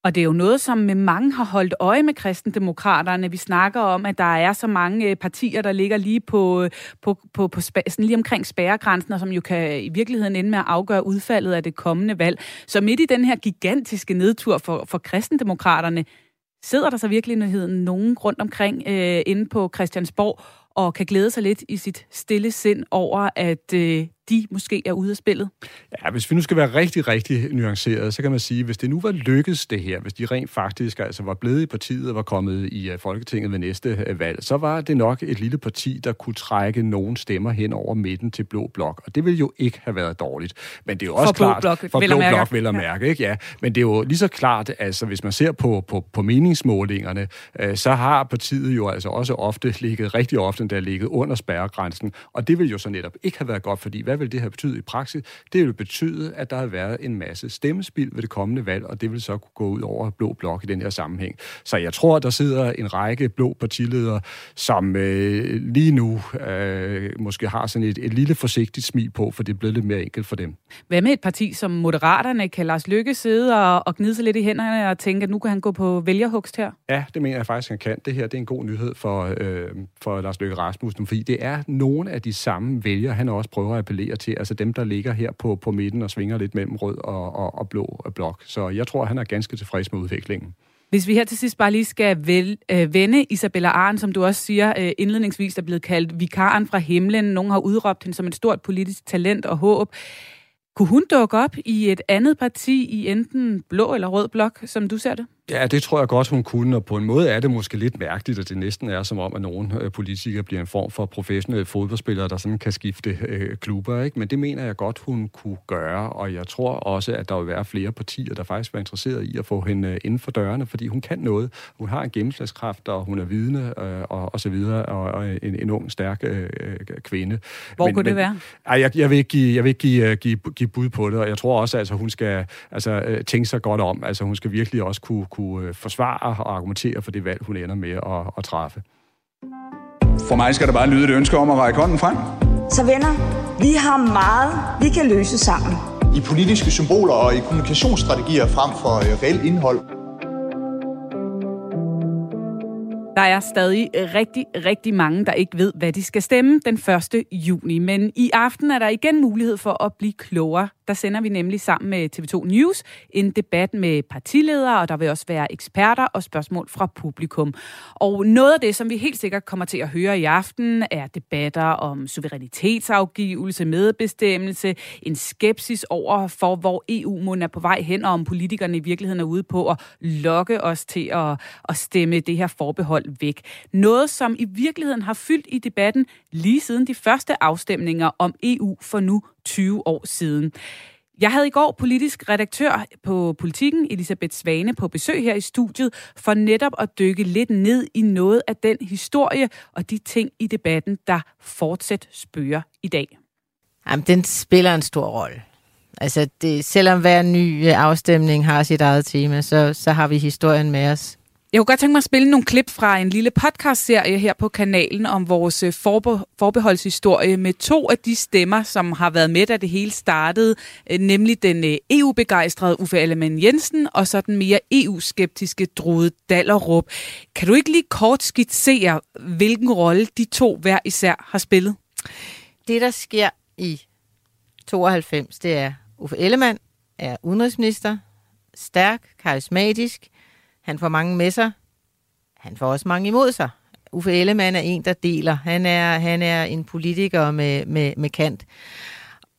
Og det er jo noget, som med mange har holdt øje med kristendemokraterne. Vi snakker om, at der er så mange øh, partier, der ligger lige på, øh, på, på, på sådan lige omkring spærregrænsen, og som jo kan i virkeligheden ende med at afgøre udfaldet af det kommende valg. Så midt i den her gigantiske nedtur for, for kristendemokraterne, sidder der så virkelig nogen rundt omkring øh, inde på Christiansborg og kan glæde sig lidt i sit stille sind over, at øh, de måske er ude af spillet? Ja, hvis vi nu skal være rigtig, rigtig nuanceret, så kan man sige, hvis det nu var lykkedes det her, hvis de rent faktisk altså var blevet i partiet og var kommet i uh, Folketinget ved næste uh, valg, så var det nok et lille parti, der kunne trække nogle stemmer hen over midten til Blå Blok. Og det ville jo ikke have været dårligt. Men det er jo også for klart... Blå Blok, for Blå mærke. Blok, vel at mærke. Ikke? Ja. Men det er jo lige så klart, altså hvis man ser på, på, på meningsmålingerne, uh, så har partiet jo altså også ofte ligget, rigtig ofte endda ligget under spærregrænsen. Og det vil jo så netop ikke have været godt, fordi hvad vil det have betydet i praksis? Det vil betyde, at der har været en masse stemmespil ved det kommende valg, og det vil så kunne gå ud over Blå Blok i den her sammenhæng. Så jeg tror, der sidder en række blå partiledere, som øh, lige nu øh, måske har sådan et, et lille forsigtigt smil på, for det er blevet lidt mere enkelt for dem. Hvad med et parti som Moderaterne? Kan Lars Lykke sidde og, og gnide sig lidt i hænderne og tænke, at nu kan han gå på vælgerhugst her? Ja, det mener jeg faktisk, han kan. Det her det er en god nyhed for, øh, for Lars Løkke Rasmussen, fordi det er nogle af de samme vælgere, han også prøver at appellere til, altså dem, der ligger her på, på midten og svinger lidt mellem rød og, og, og blå blok. Så jeg tror, han er ganske tilfreds med udviklingen. Hvis vi her til sidst bare lige skal vel, øh, vende Isabella Arn, som du også siger øh, indledningsvis er blevet kaldt vikaren fra himlen. Nogen har udråbt hende som et stort politisk talent og håb. Kunne hun dukke op i et andet parti i enten blå eller rød blok, som du ser det? Ja, det tror jeg godt, hun kunne, og på en måde er det måske lidt mærkeligt, at det næsten er som om, at nogle øh, politikere bliver en form for professionelle fodboldspillere, der sådan kan skifte øh, klubber, ikke? Men det mener jeg godt, hun kunne gøre, og jeg tror også, at der vil være flere partier, der faktisk var interesseret i at få hende øh, inden for dørene, fordi hun kan noget. Hun har en gennemslagskraft, og hun er vidne, øh, og, og så videre, og, og en, en ung, stærk øh, kvinde. Hvor men, kunne det være? Ej, jeg, jeg vil ikke, give, jeg vil ikke give, give, give bud på det, og jeg tror også, at altså, hun skal altså, tænke sig godt om. Altså, hun skal virkelig også kunne kunne forsvare og argumentere for det valg, hun ender med at, at træffe. For mig skal der bare lyde et ønske om at række hånden frem. Så venner, vi har meget, vi kan løse sammen. I politiske symboler og i kommunikationsstrategier frem for reelt indhold. Der er stadig øh, rigtig, rigtig mange, der ikke ved, hvad de skal stemme den 1. juni. Men i aften er der igen mulighed for at blive klogere. Der sender vi nemlig sammen med TV2 News en debat med partiledere, og der vil også være eksperter og spørgsmål fra publikum. Og noget af det, som vi helt sikkert kommer til at høre i aften, er debatter om suverænitetsafgivelse, medbestemmelse, en skepsis over for, hvor EU må er på vej hen, og om politikerne i virkeligheden er ude på at lokke os til at, at stemme det her forbehold væk. Noget, som i virkeligheden har fyldt i debatten lige siden de første afstemninger om EU for nu 20 år siden. Jeg havde i går politisk redaktør på Politiken, Elisabeth Svane, på besøg her i studiet, for netop at dykke lidt ned i noget af den historie og de ting i debatten, der fortsat spørger i dag. Jamen, den spiller en stor rolle. Altså, det, selvom hver ny øh, afstemning har sit eget tema, så, så har vi historien med os. Jeg kunne godt tænke mig at spille nogle klip fra en lille podcastserie her på kanalen om vores øh, forbe- forbeholdshistorie med to af de stemmer, som har været med, da det hele startede, øh, nemlig den øh, EU-begejstrede Uffe Ellemann Jensen og så den mere EU-skeptiske Drude Dallerup. Kan du ikke lige kort skitsere, hvilken rolle de to hver især har spillet? Det, der sker i 92, det er, Uffe Ellemann er udenrigsminister, stærk, karismatisk, han får mange med sig. Han får også mange imod sig. Uffe Ellemann er en, der deler. Han er, han er en politiker med, med, med kant.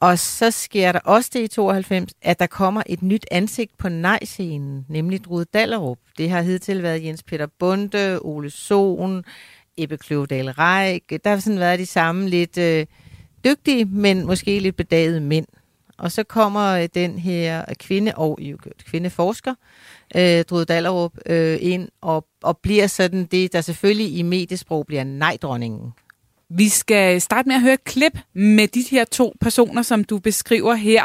Og så sker der også det i 92, at der kommer et nyt ansigt på nej-scenen, nemlig Drude Dallerup. Det har hidtil været Jens Peter Bunde, Ole Sohn, Ebbe Kløvedal Reik. Der har sådan været de samme lidt øh, dygtige, men måske lidt bedagede mænd. Og så kommer øh, den her kvinde og kvindeforsker, øh, Drude Dallerup, øh, ind og, og bliver sådan det, der selvfølgelig i mediesprog bliver nej-dronningen. Vi skal starte med at høre et klip med de her to personer, som du beskriver her.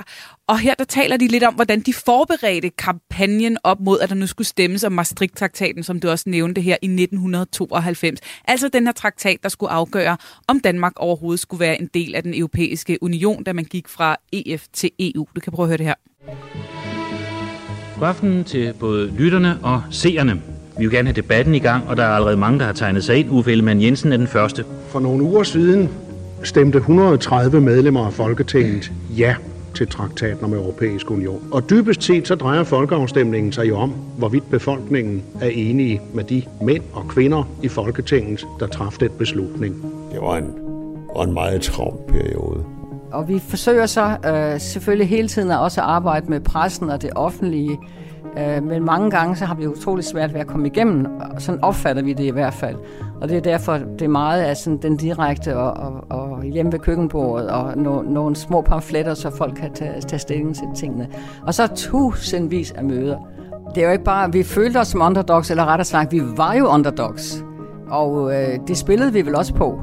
Og her der taler de lidt om, hvordan de forberedte kampagnen op mod, at der nu skulle stemmes om Maastricht-traktaten, som du også nævnte her i 1992. Altså den her traktat, der skulle afgøre, om Danmark overhovedet skulle være en del af den europæiske union, da man gik fra EF til EU. Du kan prøve at høre det her. God aften til både lytterne og seerne. Vi vil gerne have debatten i gang, og der er allerede mange, der har tegnet sig ind. Uffe Ellemann Jensen er den første. For nogle uger siden stemte 130 medlemmer af Folketinget ja til traktaten om Europæisk Union. Og dybest set så drejer folkeafstemningen sig jo om, hvorvidt befolkningen er enige med de mænd og kvinder i Folketinget, der træffede den beslutning. Det var en, var en meget travl periode. og vi forsøger så øh, selvfølgelig hele tiden at også arbejde med pressen og det offentlige, øh, men mange gange så har vi utrolig svært ved at komme igennem, og sådan opfatter vi det i hvert fald. Og det er derfor, det er meget af sådan den direkte og, og, og hjemme ved køkkenbordet og no, nogle små pamfletter, så folk kan tage, tage stilling til tingene. Og så tusindvis af møder. Det er jo ikke bare, vi følte os som underdogs, eller rettere sagt, vi var jo underdogs. Og øh, det spillede vi vel også på,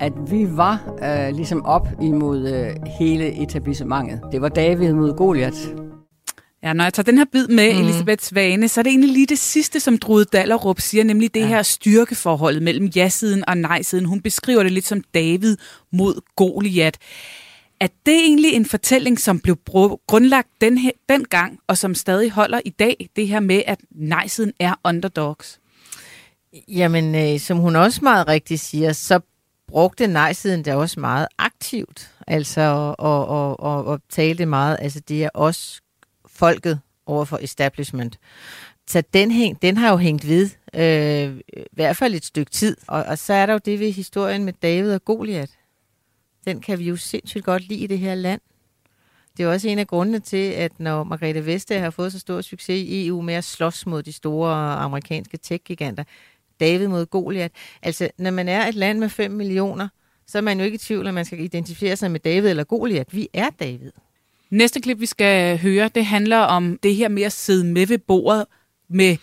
at vi var øh, ligesom op imod øh, hele etablissementet. Det var David mod Goliath. Ja, når jeg tager den her bid med, mm. Elisabeth Svane, så er det egentlig lige det sidste, som Drude Dallerup siger, nemlig det ja. her styrkeforhold mellem ja-siden og nej-siden. Hun beskriver det lidt som David mod Goliath. Er det egentlig en fortælling, som blev grundlagt den her, dengang, og som stadig holder i dag, det her med, at nej-siden er underdogs? Jamen, øh, som hun også meget rigtigt siger, så brugte nej-siden det også meget aktivt. Altså, og, og, og, og talte meget, altså det er også folket over for establishment. Så den, hæng, den har jo hængt ved, øh, i hvert fald et stykke tid. Og, og så er der jo det ved historien med David og Goliat. Den kan vi jo sindssygt godt lide i det her land. Det er også en af grundene til, at når Margrethe Vestager har fået så stor succes i EU med at slås mod de store amerikanske tech-giganter, David mod Goliat. Altså, når man er et land med 5 millioner, så er man jo ikke i tvivl, at man skal identificere sig med David eller Goliat. Vi er David. Næste klip, vi skal høre, det handler om det her med at sidde med ved bordet med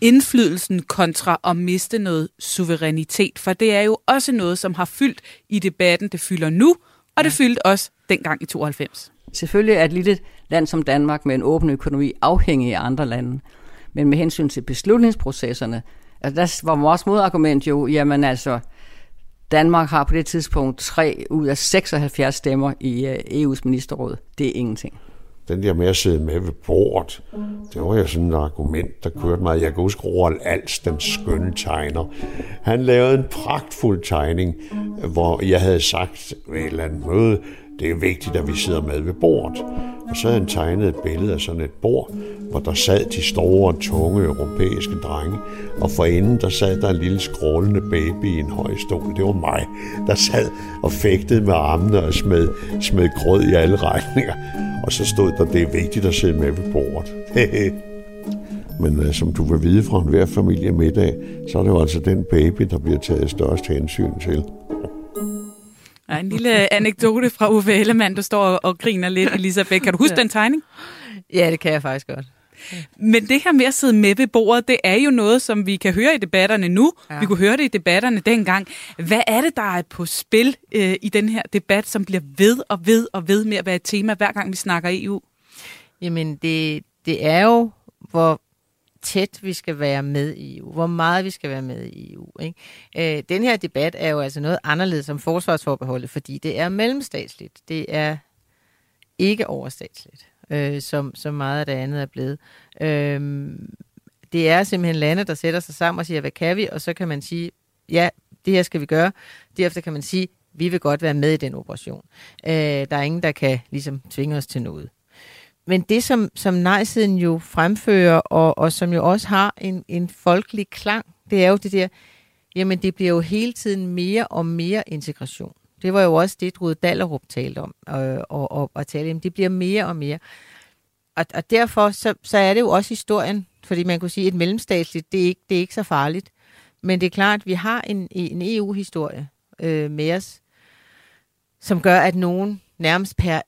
indflydelsen kontra at miste noget suverænitet. For det er jo også noget, som har fyldt i debatten. Det fylder nu, og det fyldte også dengang i 92. Selvfølgelig er et lille land som Danmark med en åben økonomi afhængig af andre lande. Men med hensyn til beslutningsprocesserne, altså der var vores modargument jo, jamen altså, Danmark har på det tidspunkt 3 ud af 76 stemmer i øh, EU's ministerråd. Det er ingenting. Den der med at sidde med ved bordet, det var jo sådan et argument, der kørte mig. Jeg kan huske Roald Als, den skønne tegner. Han lavede en pragtfuld tegning, hvor jeg havde sagt ved et eller andet møde, det er vigtigt, at vi sidder med ved bordet. Og så havde han tegnet et billede af sådan et bord, hvor der sad de store, tunge europæiske drenge, og for enden der sad der en lille skrålende baby i en høj stol. Det var mig, der sad og fægtede med armene og smed, smed grød i alle retninger. Og så stod der, det er vigtigt at sidde med ved bordet. Men uh, som du vil vide fra enhver familie middag, så er det jo altså den baby, der bliver taget størst hensyn til. Ja, en lille anekdote fra Uffe Ellemann, du står og, og griner lidt, Elisabeth. Kan du huske ja. den tegning? Ja, det kan jeg faktisk godt. Men det her med at sidde med ved bordet, det er jo noget, som vi kan høre i debatterne nu. Ja. Vi kunne høre det i debatterne dengang. Hvad er det, der er på spil øh, i den her debat, som bliver ved og ved og ved med at være et tema, hver gang vi snakker EU? Jamen, det, det er jo, hvor tæt vi skal være med i EU, hvor meget vi skal være med i EU. Ikke? Øh, den her debat er jo altså noget anderledes som forsvarsforbeholdet, fordi det er mellemstatsligt. Det er ikke overstatsligt, øh, som, som meget af det andet er blevet. Øh, det er simpelthen lande, der sætter sig sammen og siger, hvad kan vi? Og så kan man sige, ja, det her skal vi gøre. Derefter kan man sige, vi vil godt være med i den operation. Øh, der er ingen, der kan ligesom tvinge os til noget men det, som, som nej-siden jo fremfører, og, og som jo også har en, en folkelig klang, det er jo det der, jamen det bliver jo hele tiden mere og mere integration. Det var jo også det, Rude Dallerup talte om, øh, og, og, og talte om. Det bliver mere og mere. Og, og derfor så, så er det jo også historien, fordi man kunne sige, at et mellemstatsligt, det er ikke, det er ikke så farligt. Men det er klart, at vi har en, en EU-historie øh, med os, som gør, at nogen nærmest per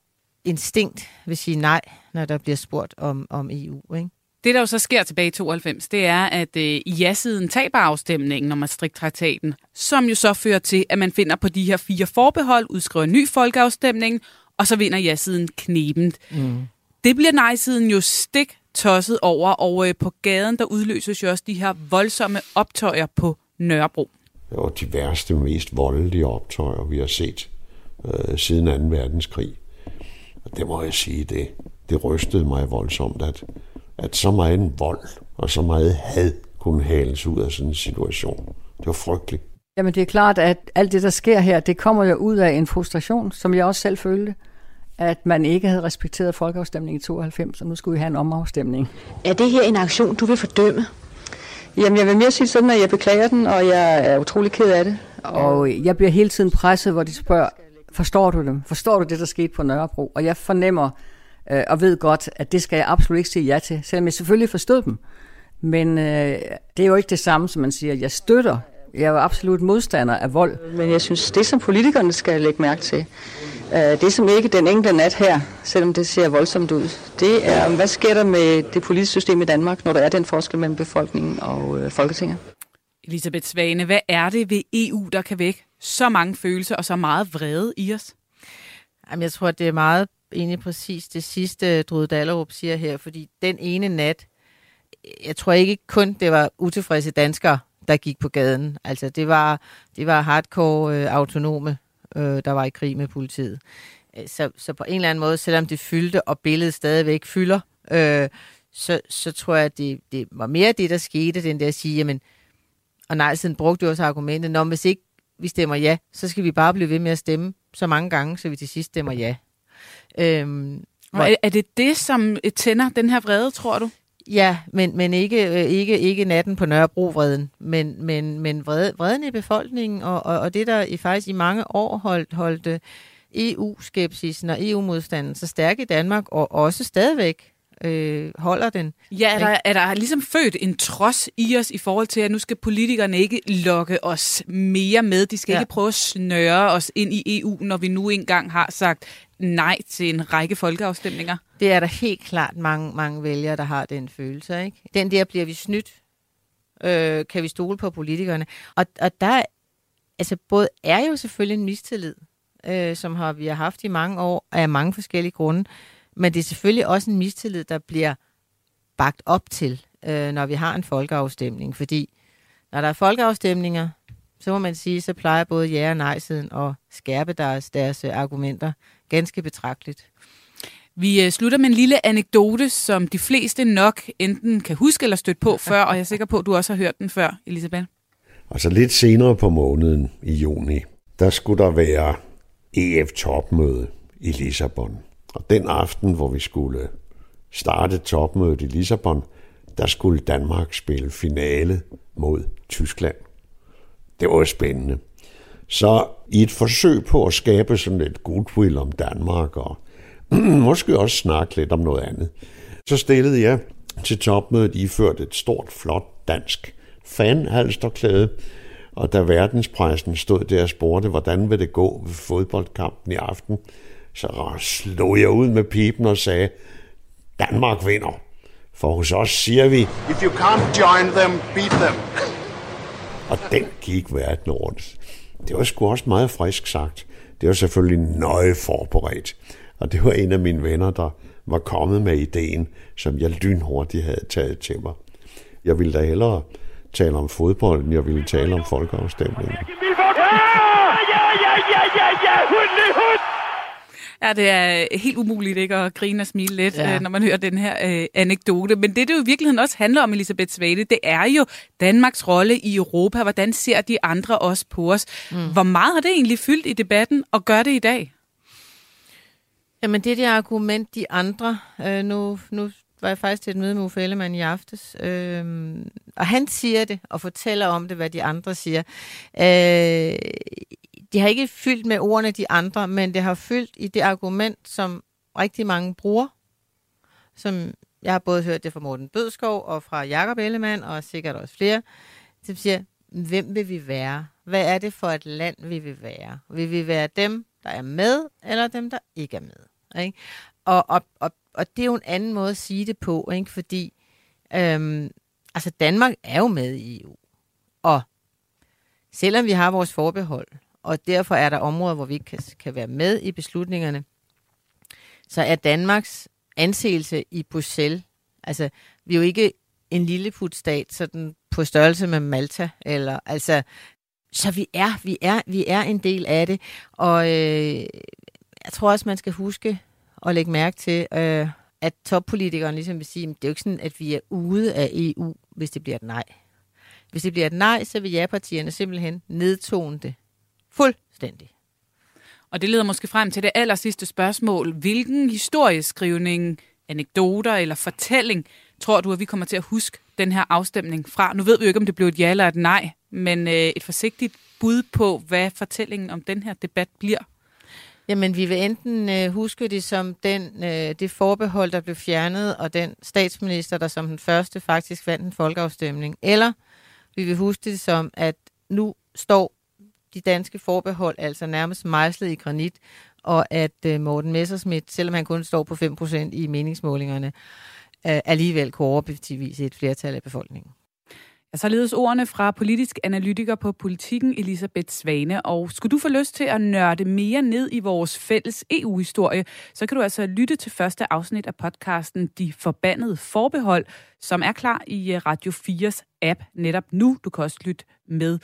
instinkt vil sige nej, når der bliver spurgt om, om EU. Ikke? Det, der jo så sker tilbage i 92, det er, at øh, ja-siden taber afstemningen om Maastricht-traktaten, som jo så fører til, at man finder på de her fire forbehold, udskriver en ny folkeafstemning, og så vinder ja-siden knebent. Mm. Det bliver nej-siden jo stik tosset over, og øh, på gaden, der udløses jo også de her voldsomme optøjer på Nørrebro. Det var de værste, mest voldelige optøjer, vi har set øh, siden 2. verdenskrig. Og det må jeg sige, det, det rystede mig voldsomt, at, at så meget vold og så meget had kunne hales ud af sådan en situation. Det var frygteligt. Jamen det er klart, at alt det, der sker her, det kommer jo ud af en frustration, som jeg også selv følte at man ikke havde respekteret folkeafstemningen i 92, og nu skulle vi have en omafstemning. Er det her en aktion, du vil fordømme? Jamen, jeg vil mere sige sådan, at jeg beklager den, og jeg er utrolig ked af det. Og jeg bliver hele tiden presset, hvor de spørger, forstår du dem? Forstår du det, der skete på Nørrebro? Og jeg fornemmer øh, og ved godt, at det skal jeg absolut ikke sige ja til, selvom jeg selvfølgelig forstod dem. Men øh, det er jo ikke det samme, som man siger, jeg støtter. Jeg er jo absolut modstander af vold. Men jeg synes, det som politikerne skal lægge mærke til, øh, det som ikke den enkelte nat her, selvom det ser voldsomt ud, det er, hvad sker der med det politiske system i Danmark, når der er den forskel mellem befolkningen og øh, Folketinget? Elisabeth Svane, hvad er det ved EU, der kan vække så mange følelser og så meget vrede i os? Jamen, jeg tror, det er meget egentlig præcis det sidste, Drude Dallerup siger her, fordi den ene nat, jeg tror ikke kun, det var utilfredse danskere, der gik på gaden. Altså, det var, det var hardcore øh, autonome, øh, der var i krig med politiet. Øh, så, så på en eller anden måde, selvom det fyldte, og billedet stadigvæk fylder, øh, så, så tror jeg, at det, det var mere det, der skete, den der at sige, jamen, og nej, siden brugte jo også argumentet, når hvis ikke vi stemmer ja, så skal vi bare blive ved med at stemme så mange gange, så vi til sidst stemmer ja. Øhm, hvor... er, er det det, som tænder den her vrede, tror du? Ja, men, men ikke, øh, ikke, ikke natten på Nørrebro-vreden, men, men, men vrede, vreden i befolkningen, og, og, og det, der i faktisk i mange år holdt, holdt EU-skepsisen og EU-modstanden så stærk i Danmark, og også stadigvæk øh, holder den. Ja, er der, er der ligesom født en trods i os i forhold til, at nu skal politikerne ikke lokke os mere med. De skal ja. ikke prøve at snøre os ind i EU, når vi nu engang har sagt nej til en række folkeafstemninger. Det er der helt klart mange, mange vælgere, der har den følelse. Ikke? Den der bliver vi snydt. Øh, kan vi stole på politikerne? Og, og der altså både er jo selvfølgelig en mistillid, øh, som har, vi har haft i mange år, af mange forskellige grunde. Men det er selvfølgelig også en mistillid, der bliver bagt op til, øh, når vi har en folkeafstemning. Fordi når der er folkeafstemninger, så må man sige, så plejer både ja- og nej-siden at skærpe deres, deres øh, argumenter ganske betragteligt. Vi øh, slutter med en lille anekdote, som de fleste nok enten kan huske eller støtte på før, og jeg er sikker på, at du også har hørt den før, Elisabeth. Altså lidt senere på måneden i juni, der skulle der være EF-topmøde i Lissabon. Og den aften, hvor vi skulle starte topmødet i Lissabon, der skulle Danmark spille finale mod Tyskland. Det var jo spændende. Så i et forsøg på at skabe sådan et goodwill om Danmark, og måske også snakke lidt om noget andet, så stillede jeg til topmødet iført et stort, flot dansk fanhalsterklæde, og da verdenspressen stod der og spurgte, hvordan vil det gå ved fodboldkampen i aften, så slog jeg ud med pipen og sagde, Danmark vinder. For hos os siger vi, If you can't join them, beat them. Og den gik verden rundt. Det var sgu også meget frisk sagt. Det var selvfølgelig nøje forberedt. Og det var en af mine venner, der var kommet med ideen, som jeg lynhurtigt havde taget til mig. Jeg ville da hellere tale om fodbold, end jeg ville tale om folkeafstemningen. Ja, det er helt umuligt ikke at grine og smile lidt, ja. Øh, når man hører den her øh, anekdote. Men det, det jo i virkeligheden også handler om, Elisabeth Svane, det er jo Danmarks rolle i Europa. Hvordan ser de andre også på os? Mm. Hvor meget har det egentlig fyldt i debatten, og gør det i dag? Jamen, det er det argument, de andre... Øh, nu, nu var jeg faktisk til et møde med Uffe Ellemann i aftes, øh, og han siger det, og fortæller om det, hvad de andre siger. Øh, de har ikke fyldt med ordene de andre, men det har fyldt i det argument, som rigtig mange bruger, som jeg har både hørt det fra Morten Bødskov og fra Jakob Ellemann, og sikkert også flere, som siger, hvem vil vi være? Hvad er det for et land, vi vil være? Vil vi være dem, der er med, eller dem, der ikke er med? Ikke? Og, og, og, og det er jo en anden måde at sige det på, ikke? fordi øhm, altså Danmark er jo med i EU. Og selvom vi har vores forbehold, og derfor er der områder, hvor vi ikke kan, kan være med i beslutningerne, så er Danmarks anseelse i Bruxelles, altså vi er jo ikke en lille putstat, sådan på størrelse med Malta, eller altså, så vi er, vi er, vi er en del af det, og øh, jeg tror også, man skal huske at lægge mærke til, øh, at toppolitikeren ligesom vil sige, at det er jo ikke sådan, at vi er ude af EU, hvis det bliver et nej. Hvis det bliver et nej, så vil ja-partierne simpelthen nedtone det. Fuldstændig. Og det leder måske frem til det aller sidste spørgsmål. Hvilken historieskrivning, anekdoter eller fortælling tror du, at vi kommer til at huske den her afstemning fra? Nu ved vi jo ikke, om det blev et ja eller et nej, men øh, et forsigtigt bud på, hvad fortællingen om den her debat bliver. Jamen, vi vil enten øh, huske det som den, øh, det forbehold, der blev fjernet, og den statsminister, der som den første faktisk vandt en folkeafstemning. Eller vi vil huske det som, at nu står de danske forbehold altså nærmest mejslet i granit, og at øh, Morten Messerschmidt, selvom han kun står på 5% i meningsmålingerne, øh, alligevel kunne overbevise et flertal af befolkningen. Ja, således ordene fra politisk analytiker på politikken Elisabeth Svane. Og skulle du få lyst til at nørde mere ned i vores fælles EU-historie, så kan du altså lytte til første afsnit af podcasten De Forbandede Forbehold, som er klar i øh, Radio 4's app netop nu. Du kan også lytte med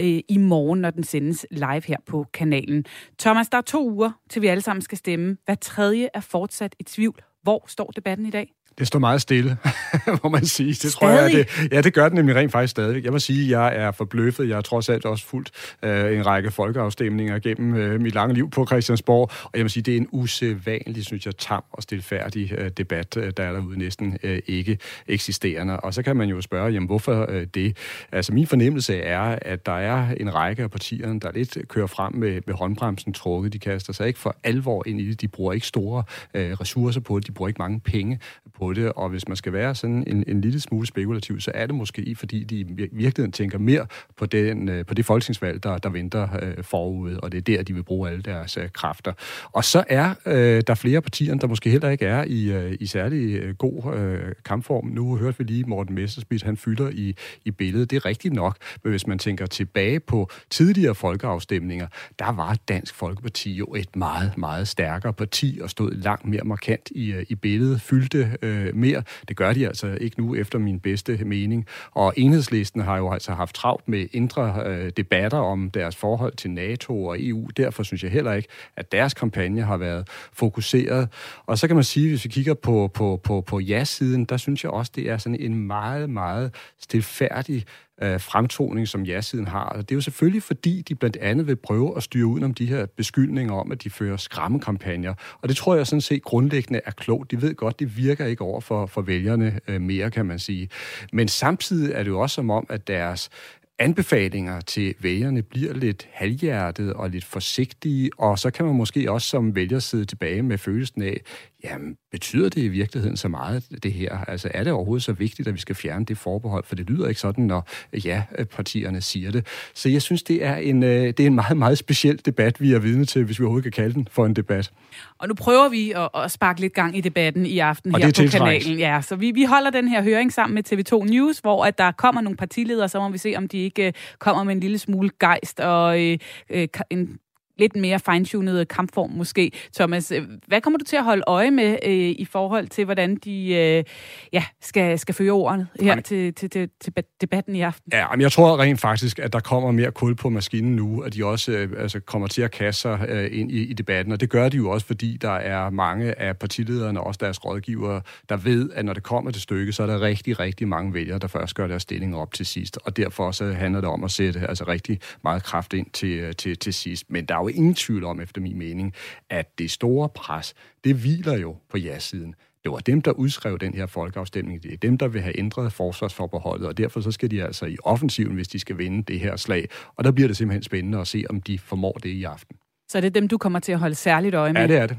øh, i morgen, når den sendes live her på kanalen. Thomas, der er to uger, til vi alle sammen skal stemme. Hver tredje er fortsat i tvivl. Hvor står debatten i dag? Det står meget stille, må man sige. Det tror jeg, det, ja, det gør den nemlig rent faktisk stadig. Jeg må sige, at jeg er forbløffet. Jeg har trods alt også fulgt øh, en række folkeafstemninger gennem øh, mit lange liv på Christiansborg, og jeg må sige, det er en usædvanlig, synes jeg, tam og stilfærdig øh, debat, øh, der er derude næsten øh, ikke eksisterende. Og så kan man jo spørge, jamen hvorfor øh, det? Altså min fornemmelse er, at der er en række af partierne, der lidt kører frem med, med håndbremsen trukket. De kaster sig ikke for alvor ind i det. De bruger ikke store øh, ressourcer på det. De bruger ikke mange penge på det, og hvis man skal være sådan en, en lille smule spekulativ, så er det måske fordi de i virkeligheden tænker mere på, den, øh, på det folketingsvalg, der, der venter øh, forud, og det er der, de vil bruge alle deres øh, kræfter. Og så er øh, der flere partier, der måske heller ikke er i, øh, i særlig øh, god øh, kampform. Nu hørte vi lige Morten Messerschmidt, han fylder i, i billedet. Det er rigtigt nok, men hvis man tænker tilbage på tidligere folkeafstemninger, der var Dansk Folkeparti jo et meget, meget stærkere parti og stod langt mere markant i, øh, i billedet, fyldte øh, Øh, mere. Det gør de altså ikke nu, efter min bedste mening. Og enhedslisten har jo altså haft travlt med indre øh, debatter om deres forhold til NATO og EU. Derfor synes jeg heller ikke, at deres kampagne har været fokuseret. Og så kan man sige, hvis vi kigger på, på, på, på ja-siden, der synes jeg også, det er sådan en meget, meget stilfærdig øh, fremtoning, som ja-siden har. Og det er jo selvfølgelig, fordi de blandt andet vil prøve at styre ud om de her beskyldninger om, at de fører skræmmekampagner. Og det tror jeg sådan set grundlæggende er klogt. De ved godt, det virker ikke over for, for vælgerne øh, mere, kan man sige. Men samtidig er det jo også som om, at deres anbefalinger til vælgerne bliver lidt halvhjertet og lidt forsigtige, og så kan man måske også som vælger sidde tilbage med følelsen af, jamen, betyder det i virkeligheden så meget, det her? Altså, er det overhovedet så vigtigt, at vi skal fjerne det forbehold? For det lyder ikke sådan, når ja-partierne siger det. Så jeg synes, det er en, øh, det er en meget, meget speciel debat, vi er vidne til, hvis vi overhovedet kan kalde den for en debat. Og nu prøver vi at, at sparke lidt gang i debatten i aften og her på tiltrængt. kanalen. Ja, så vi, vi holder den her høring sammen med TV2 News, hvor at der kommer nogle partiledere, så må vi se, om de ikke øh, kommer med en lille smule gejst og øh, øh en lidt mere fine-tunet kampform måske. Thomas, øh, hvad kommer du til at holde øje med øh, i forhold til, hvordan de øh, ja, skal, skal føre ordene her Jamen, til, til, til, til debatten i aften? Ja, men jeg tror rent faktisk, at der kommer mere kul på maskinen nu, at de også øh, altså, kommer til at kaste sig øh, ind i, i debatten. Og det gør de jo også, fordi der er mange af partilederne og også deres rådgivere, der ved, at når det kommer til stykket, så er der rigtig, rigtig mange vælgere, der først gør deres stilling op til sidst. Og derfor så handler det om at sætte altså, rigtig meget kraft ind til, øh, til, til sidst. Men der er jo ingen tvivl om, efter min mening, at det store pres, det hviler jo på ja-siden. Det var dem, der udskrev den her folkeafstemning. Det er dem, der vil have ændret forsvarsforbeholdet, og derfor så skal de altså i offensiven, hvis de skal vinde det her slag. Og der bliver det simpelthen spændende at se, om de formår det i aften. Så er det dem, du kommer til at holde særligt øje med? Ja, det er det.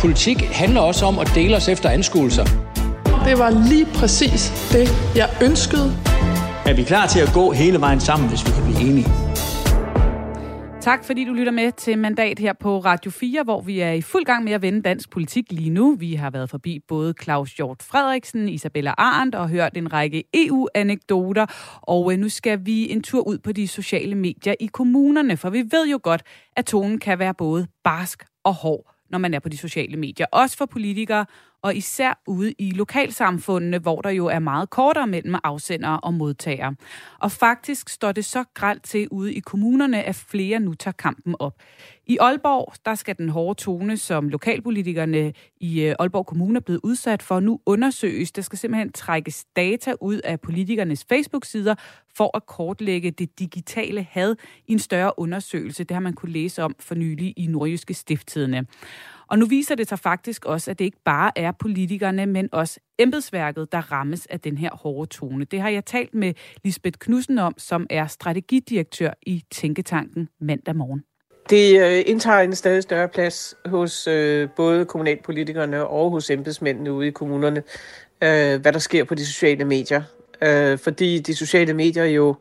Politik handler også om at dele os efter anskuelser. Det var lige præcis det, jeg ønskede. Er vi klar til at gå hele vejen sammen, hvis vi kan blive enige? Tak fordi du lytter med til Mandat her på Radio 4, hvor vi er i fuld gang med at vende dansk politik lige nu. Vi har været forbi både Claus Hjort Frederiksen, Isabella Arndt og hørt en række EU-anekdoter. Og øh, nu skal vi en tur ud på de sociale medier i kommunerne, for vi ved jo godt, at tonen kan være både barsk og hård, når man er på de sociale medier. Også for politikere og især ude i lokalsamfundene, hvor der jo er meget kortere mellem afsendere og modtagere. Og faktisk står det så gralt til ude i kommunerne, at flere nu tager kampen op. I Aalborg, der skal den hårde tone, som lokalpolitikerne i øh, Aalborg Kommune er blevet udsat for, nu undersøges. Der skal simpelthen trækkes data ud af politikernes Facebook-sider for at kortlægge det digitale had i en større undersøgelse. Det har man kunne læse om for nylig i Nordjyske Stifttidene. Og nu viser det sig faktisk også, at det ikke bare er politikerne, men også embedsværket, der rammes af den her hårde tone. Det har jeg talt med Lisbeth Knudsen om, som er strategidirektør i Tænketanken mandag morgen. Det øh, indtager en stadig større plads hos øh, både kommunalpolitikerne og hos embedsmændene ude i kommunerne, øh, hvad der sker på de sociale medier. Fordi de sociale medier jo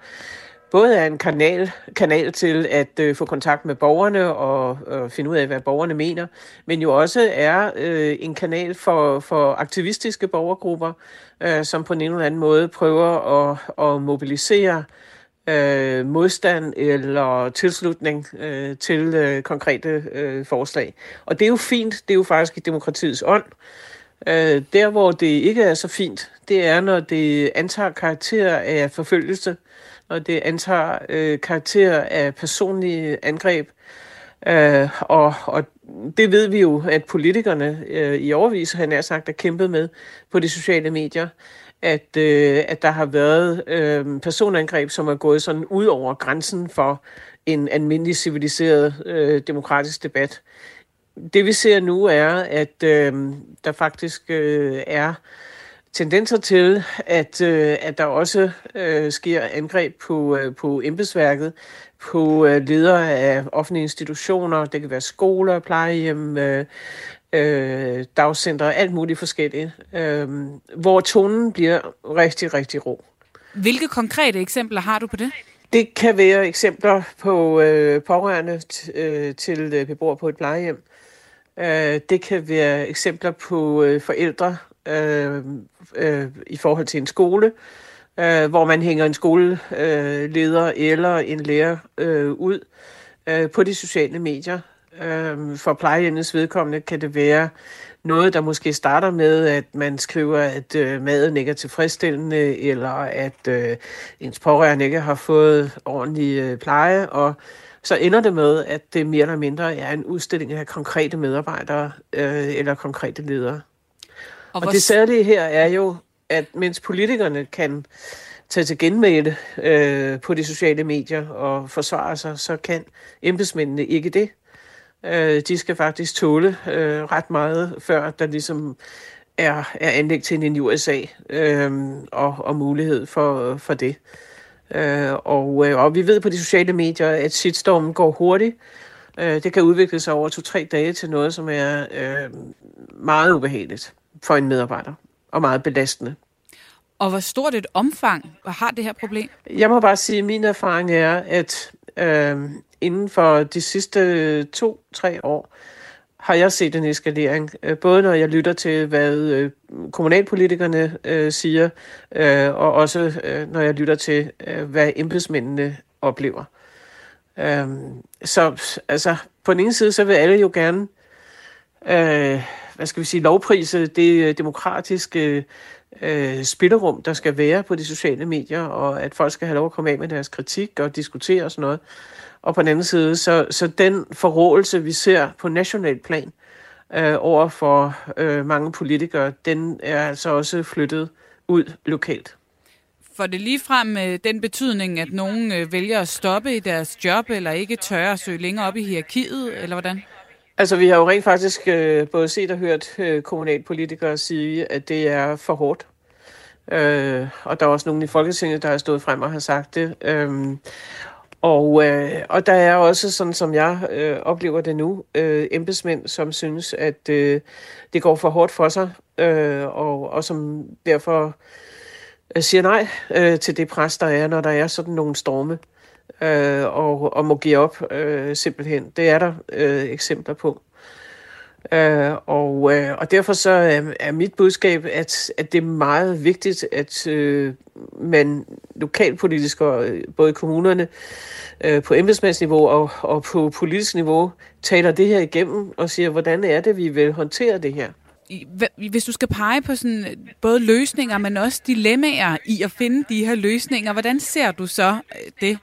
både er en kanal, kanal til at øh, få kontakt med borgerne og øh, finde ud af, hvad borgerne mener, men jo også er øh, en kanal for, for aktivistiske borgergrupper, øh, som på en eller anden måde prøver at, at mobilisere øh, modstand eller tilslutning øh, til øh, konkrete øh, forslag. Og det er jo fint, det er jo faktisk i demokratiets ånd. Øh, der, hvor det ikke er så fint, det er, når det antager karakter af forfølgelse, og det antager øh, karakter af personlige angreb. Øh, og, og det ved vi jo, at politikerne øh, i overvis, han er sagt, er kæmpet med på de sociale medier, at, øh, at der har været øh, personangreb, som er gået sådan ud over grænsen for en almindelig civiliseret øh, demokratisk debat. Det vi ser nu er, at øh, der faktisk øh, er tendenser til, at, øh, at der også øh, sker angreb på, øh, på embedsværket, på øh, ledere af offentlige institutioner, det kan være skoler, plejehjem, øh, øh, dagcentre, alt muligt forskelligt, øh, hvor tonen bliver rigtig, rigtig ro. Hvilke konkrete eksempler har du på det? Det kan være eksempler på øh, pårørende øh, til øh, beboere på et plejehjem. Øh, det kan være eksempler på øh, forældre øh, øh, i forhold til en skole, øh, hvor man hænger en skoleleder øh, eller en lærer øh, ud øh, på de sociale medier. Øh, for plejehjemmets vedkommende kan det være noget, der måske starter med, at man skriver, at øh, maden ikke er tilfredsstillende, eller at øh, ens pårørende ikke har fået ordentlig øh, pleje, og så ender det med, at det mere eller mindre er en udstilling af konkrete medarbejdere øh, eller konkrete ledere. Og, og det særlige her er jo, at mens politikerne kan tage til genmæle øh, på de sociale medier og forsvare sig, så kan embedsmændene ikke det. Øh, de skal faktisk tåle øh, ret meget, før der ligesom er, er anlæg til en USA øh, og, og mulighed for, for det. Øh, og, øh, og vi ved på de sociale medier, at shitstormen går hurtigt. Øh, det kan udvikle sig over to-tre dage til noget, som er øh, meget ubehageligt for en medarbejder og meget belastende. Og hvor stort et omfang har det her problem? Jeg må bare sige, at min erfaring er, at øh, inden for de sidste to-tre år, har jeg set en eskalering. Øh, både når jeg lytter til, hvad øh, kommunalpolitikerne øh, siger, øh, og også øh, når jeg lytter til, øh, hvad embedsmændene oplever. Øh, så altså, på den ene side, så vil alle jo gerne øh, hvad skal vi sige, lovprise det øh, demokratiske øh, øh, spillerum, der skal være på de sociale medier, og at folk skal have lov at komme af med deres kritik og diskutere og sådan noget. Og på den anden side, så, så den forrådelse, vi ser på national plan øh, over for øh, mange politikere, den er altså også flyttet ud lokalt. For det ligefrem øh, den betydning, at nogen vælger at stoppe i deres job, eller ikke tør at søge længere op i hierarkiet, eller hvordan? Altså, vi har jo rent faktisk øh, både set og hørt øh, kommunalpolitikere sige, at det er for hårdt. Øh, og der er også nogen i Folketinget, der har stået frem og har sagt det. Øh, og, øh, og der er også, sådan som jeg øh, oplever det nu, øh, embedsmænd, som synes, at øh, det går for hårdt for sig, øh, og, og som derfor øh, siger nej øh, til det pres, der er, når der er sådan nogle storme øh, og, og må give op øh, simpelthen. Det er der øh, eksempler på. Øh, og, øh, og derfor så er, er mit budskab, at, at det er meget vigtigt, at øh, man lokalpolitisk og øh, både i kommunerne øh, på embedsmandsniveau og, og på politisk niveau taler det her igennem og siger, hvordan er det, vi vil håndtere det her. Hvis du skal pege på sådan både løsninger, men også dilemmaer i at finde de her løsninger, hvordan ser du så øh, det?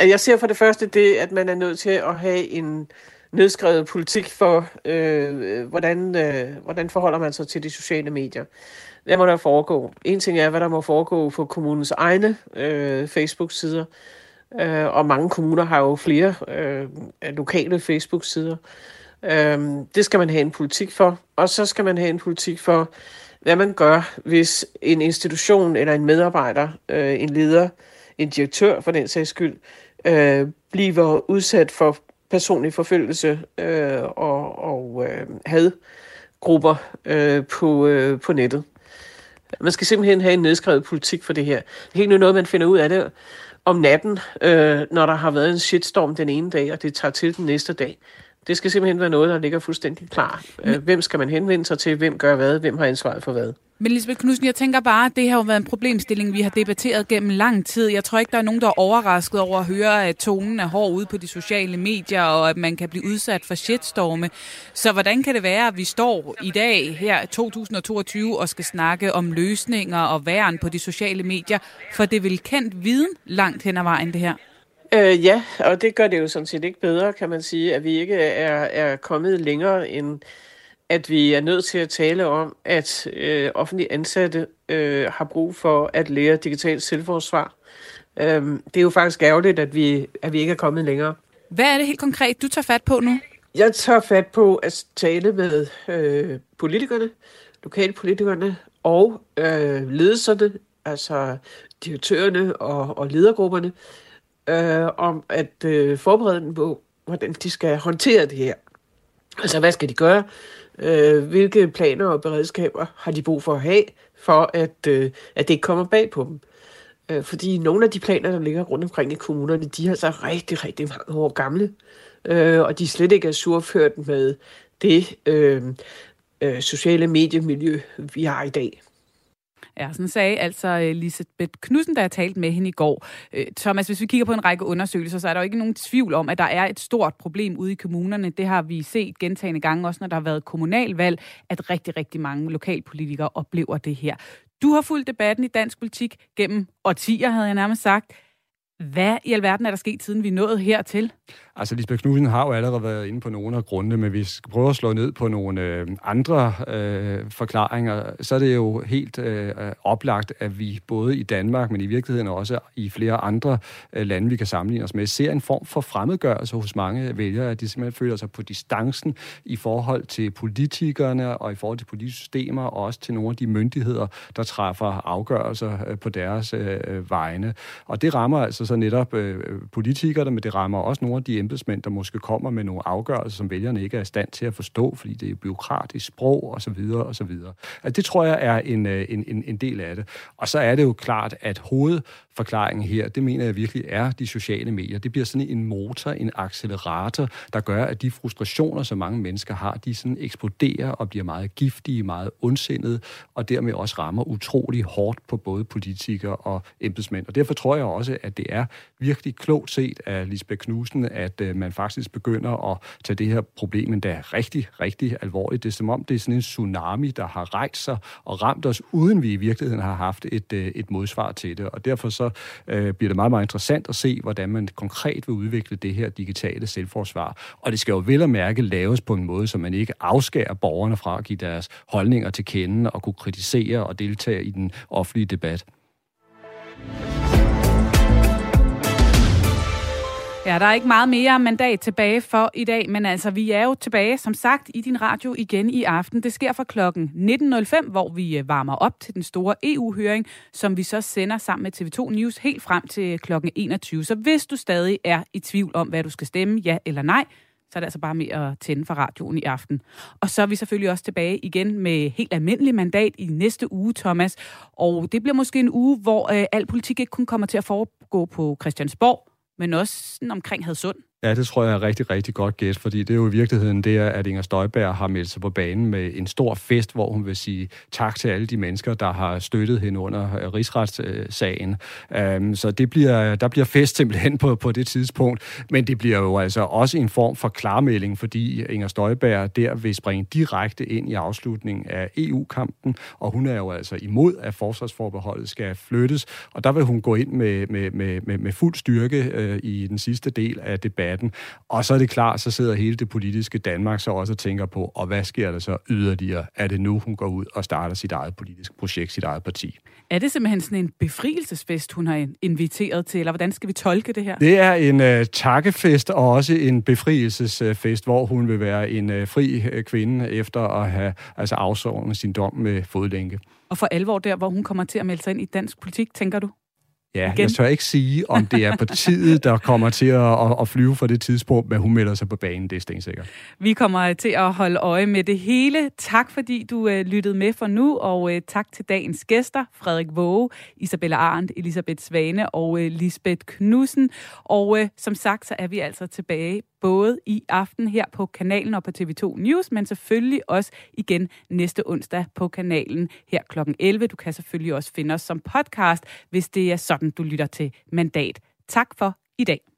Jeg ser for det første det, at man er nødt til at have en nedskrevet politik for, øh, hvordan, øh, hvordan forholder man sig til de sociale medier. Hvad må der foregå? En ting er, hvad der må foregå på kommunens egne øh, Facebook-sider, øh, og mange kommuner har jo flere øh, lokale Facebook-sider. Øh, det skal man have en politik for, og så skal man have en politik for, hvad man gør, hvis en institution eller en medarbejder, øh, en leder, en direktør for den sags skyld, øh, Øh, bliver udsat for personlig forfølgelse øh, og, og øh, hadgrupper øh, på, øh, på nettet. Man skal simpelthen have en nedskrevet politik for det her. Det er helt noget, man finder ud af det om natten, øh, når der har været en shitstorm den ene dag, og det tager til den næste dag. Det skal simpelthen være noget, der ligger fuldstændig klar. Øh, hvem skal man henvende sig til? Hvem gør hvad? Hvem har ansvaret for hvad? Men Lisbeth Knudsen, jeg tænker bare, at det har jo været en problemstilling, vi har debatteret gennem lang tid. Jeg tror ikke, der er nogen, der er overrasket over at høre, at tonen er hård ude på de sociale medier, og at man kan blive udsat for shitstorme. Så hvordan kan det være, at vi står i dag her 2022 og skal snakke om løsninger og væren på de sociale medier? For det er vel kendt viden langt hen ad vejen, det her? Øh, ja, og det gør det jo sådan set ikke bedre, kan man sige, at vi ikke er, er kommet længere end at vi er nødt til at tale om, at øh, offentlige ansatte øh, har brug for at lære digitalt selvforsvar. Øhm, det er jo faktisk ærgerligt, at vi, at vi ikke er kommet længere. Hvad er det helt konkret, du tager fat på nu? Jeg tager fat på at tale med øh, politikerne, lokalpolitikerne og øh, ledelserne, altså direktørerne og, og ledergrupperne, øh, om at øh, forberede dem på, hvordan de skal håndtere det her. Altså, hvad skal de gøre? Øh, hvilke planer og beredskaber har de brug for at have, for at, øh, at det ikke kommer bag på dem? Øh, fordi nogle af de planer, der ligger rundt omkring i kommunerne, de er så rigtig, rigtig mange år gamle, øh, og de slet ikke er surført med det øh, øh, sociale mediemiljø, vi har i dag. Ja, sådan sagde altså øh, Lisbeth Knudsen, da jeg talte med hende i går. Øh, Thomas, hvis vi kigger på en række undersøgelser, så er der jo ikke nogen tvivl om, at der er et stort problem ude i kommunerne. Det har vi set gentagende gange, også når der har været kommunalvalg, at rigtig, rigtig mange lokalpolitikere oplever det her. Du har fulgt debatten i dansk politik gennem årtier, havde jeg nærmest sagt. Hvad i alverden er der sket, siden vi nåede hertil? Altså, Lisbeth Knudsen har jo allerede været inde på nogle af grundene, men hvis vi prøver at slå ned på nogle øh, andre øh, forklaringer, så er det jo helt øh, oplagt, at vi både i Danmark, men i virkeligheden også i flere andre øh, lande, vi kan sammenligne os med, ser en form for fremmedgørelse hos mange vælgere, at de simpelthen føler sig på distancen i forhold til politikerne og i forhold til politiske systemer, og også til nogle af de myndigheder, der træffer afgørelser øh, på deres øh, øh vegne. Og det rammer altså så netop øh, politikerne, men det rammer også nogle af de embedsmænd, der måske kommer med nogle afgørelser, som vælgerne ikke er i stand til at forstå, fordi det er byråkratisk sprog og så videre og så videre. Altså, det tror jeg er en, øh, en, en, en del af det. Og så er det jo klart, at hovedforklaringen her, det mener jeg virkelig er de sociale medier. Det bliver sådan en motor, en accelerator, der gør, at de frustrationer, som mange mennesker har, de sådan eksploderer og bliver meget giftige, meget ondsindede, og dermed også rammer utrolig hårdt på både politikere og embedsmænd. Og derfor tror jeg også, at det er virkelig klogt set af Lisbeth Knudsen, at øh, man faktisk begynder at tage det her problem endda rigtig, rigtig alvorligt. Det er som om, det er sådan en tsunami, der har rejst sig og ramt os, uden vi i virkeligheden har haft et, øh, et modsvar til det. Og derfor så øh, bliver det meget, meget interessant at se, hvordan man konkret vil udvikle det her digitale selvforsvar. Og det skal jo vel og mærke laves på en måde, så man ikke afskærer borgerne fra at give deres holdninger til kende og kunne kritisere og deltage i den offentlige debat. Ja, der er ikke meget mere mandat tilbage for i dag, men altså, vi er jo tilbage, som sagt, i din radio igen i aften. Det sker fra klokken 19.05, hvor vi øh, varmer op til den store EU-høring, som vi så sender sammen med TV2 News helt frem til klokken 21. Så hvis du stadig er i tvivl om, hvad du skal stemme, ja eller nej, så er det altså bare med at tænde for radioen i aften. Og så er vi selvfølgelig også tilbage igen med helt almindelig mandat i næste uge, Thomas. Og det bliver måske en uge, hvor øh, al politik ikke kun kommer til at foregå på Christiansborg, men også sådan omkring Hadsund. Ja, det tror jeg er rigtig, rigtig godt gæt, fordi det er jo i virkeligheden det, at Inger Støjberg har meldt sig på banen med en stor fest, hvor hun vil sige tak til alle de mennesker, der har støttet hende under øh, rigsretssagen. Um, så det bliver, der bliver fest simpelthen på, på det tidspunkt, men det bliver jo altså også en form for klarmelding, fordi Inger Støjberg der vil springe direkte ind i afslutningen af EU-kampen, og hun er jo altså imod, at forsvarsforbeholdet skal flyttes, og der vil hun gå ind med, med, med, med, med fuld styrke øh, i den sidste del af debatten debatten. Og så er det klart, så sidder hele det politiske Danmark så også og tænker på, og hvad sker der så yderligere? Er det nu, hun går ud og starter sit eget politiske projekt, sit eget parti? Er det simpelthen sådan en befrielsesfest, hun har inviteret til, eller hvordan skal vi tolke det her? Det er en uh, takkefest og også en befrielsesfest, hvor hun vil være en uh, fri uh, kvinde efter at have altså afsovet sin dom med fodlænke. Og for alvor der, hvor hun kommer til at melde sig ind i dansk politik, tænker du? Ja, igen. jeg tør ikke sige, om det er partiet, der kommer til at, at, at flyve for det tidspunkt, men hun melder sig på banen, det er stensikkert. Vi kommer til at holde øje med det hele. Tak fordi du øh, lyttede med for nu, og øh, tak til dagens gæster, Frederik Våge, Isabella Arndt, Elisabeth Svane og øh, Lisbeth Knudsen. Og øh, som sagt, så er vi altså tilbage både i aften her på kanalen og på TV2 News, men selvfølgelig også igen næste onsdag på kanalen her kl. 11. Du kan selvfølgelig også finde os som podcast, hvis det er sådan, du lytter til Mandat. Tak for i dag.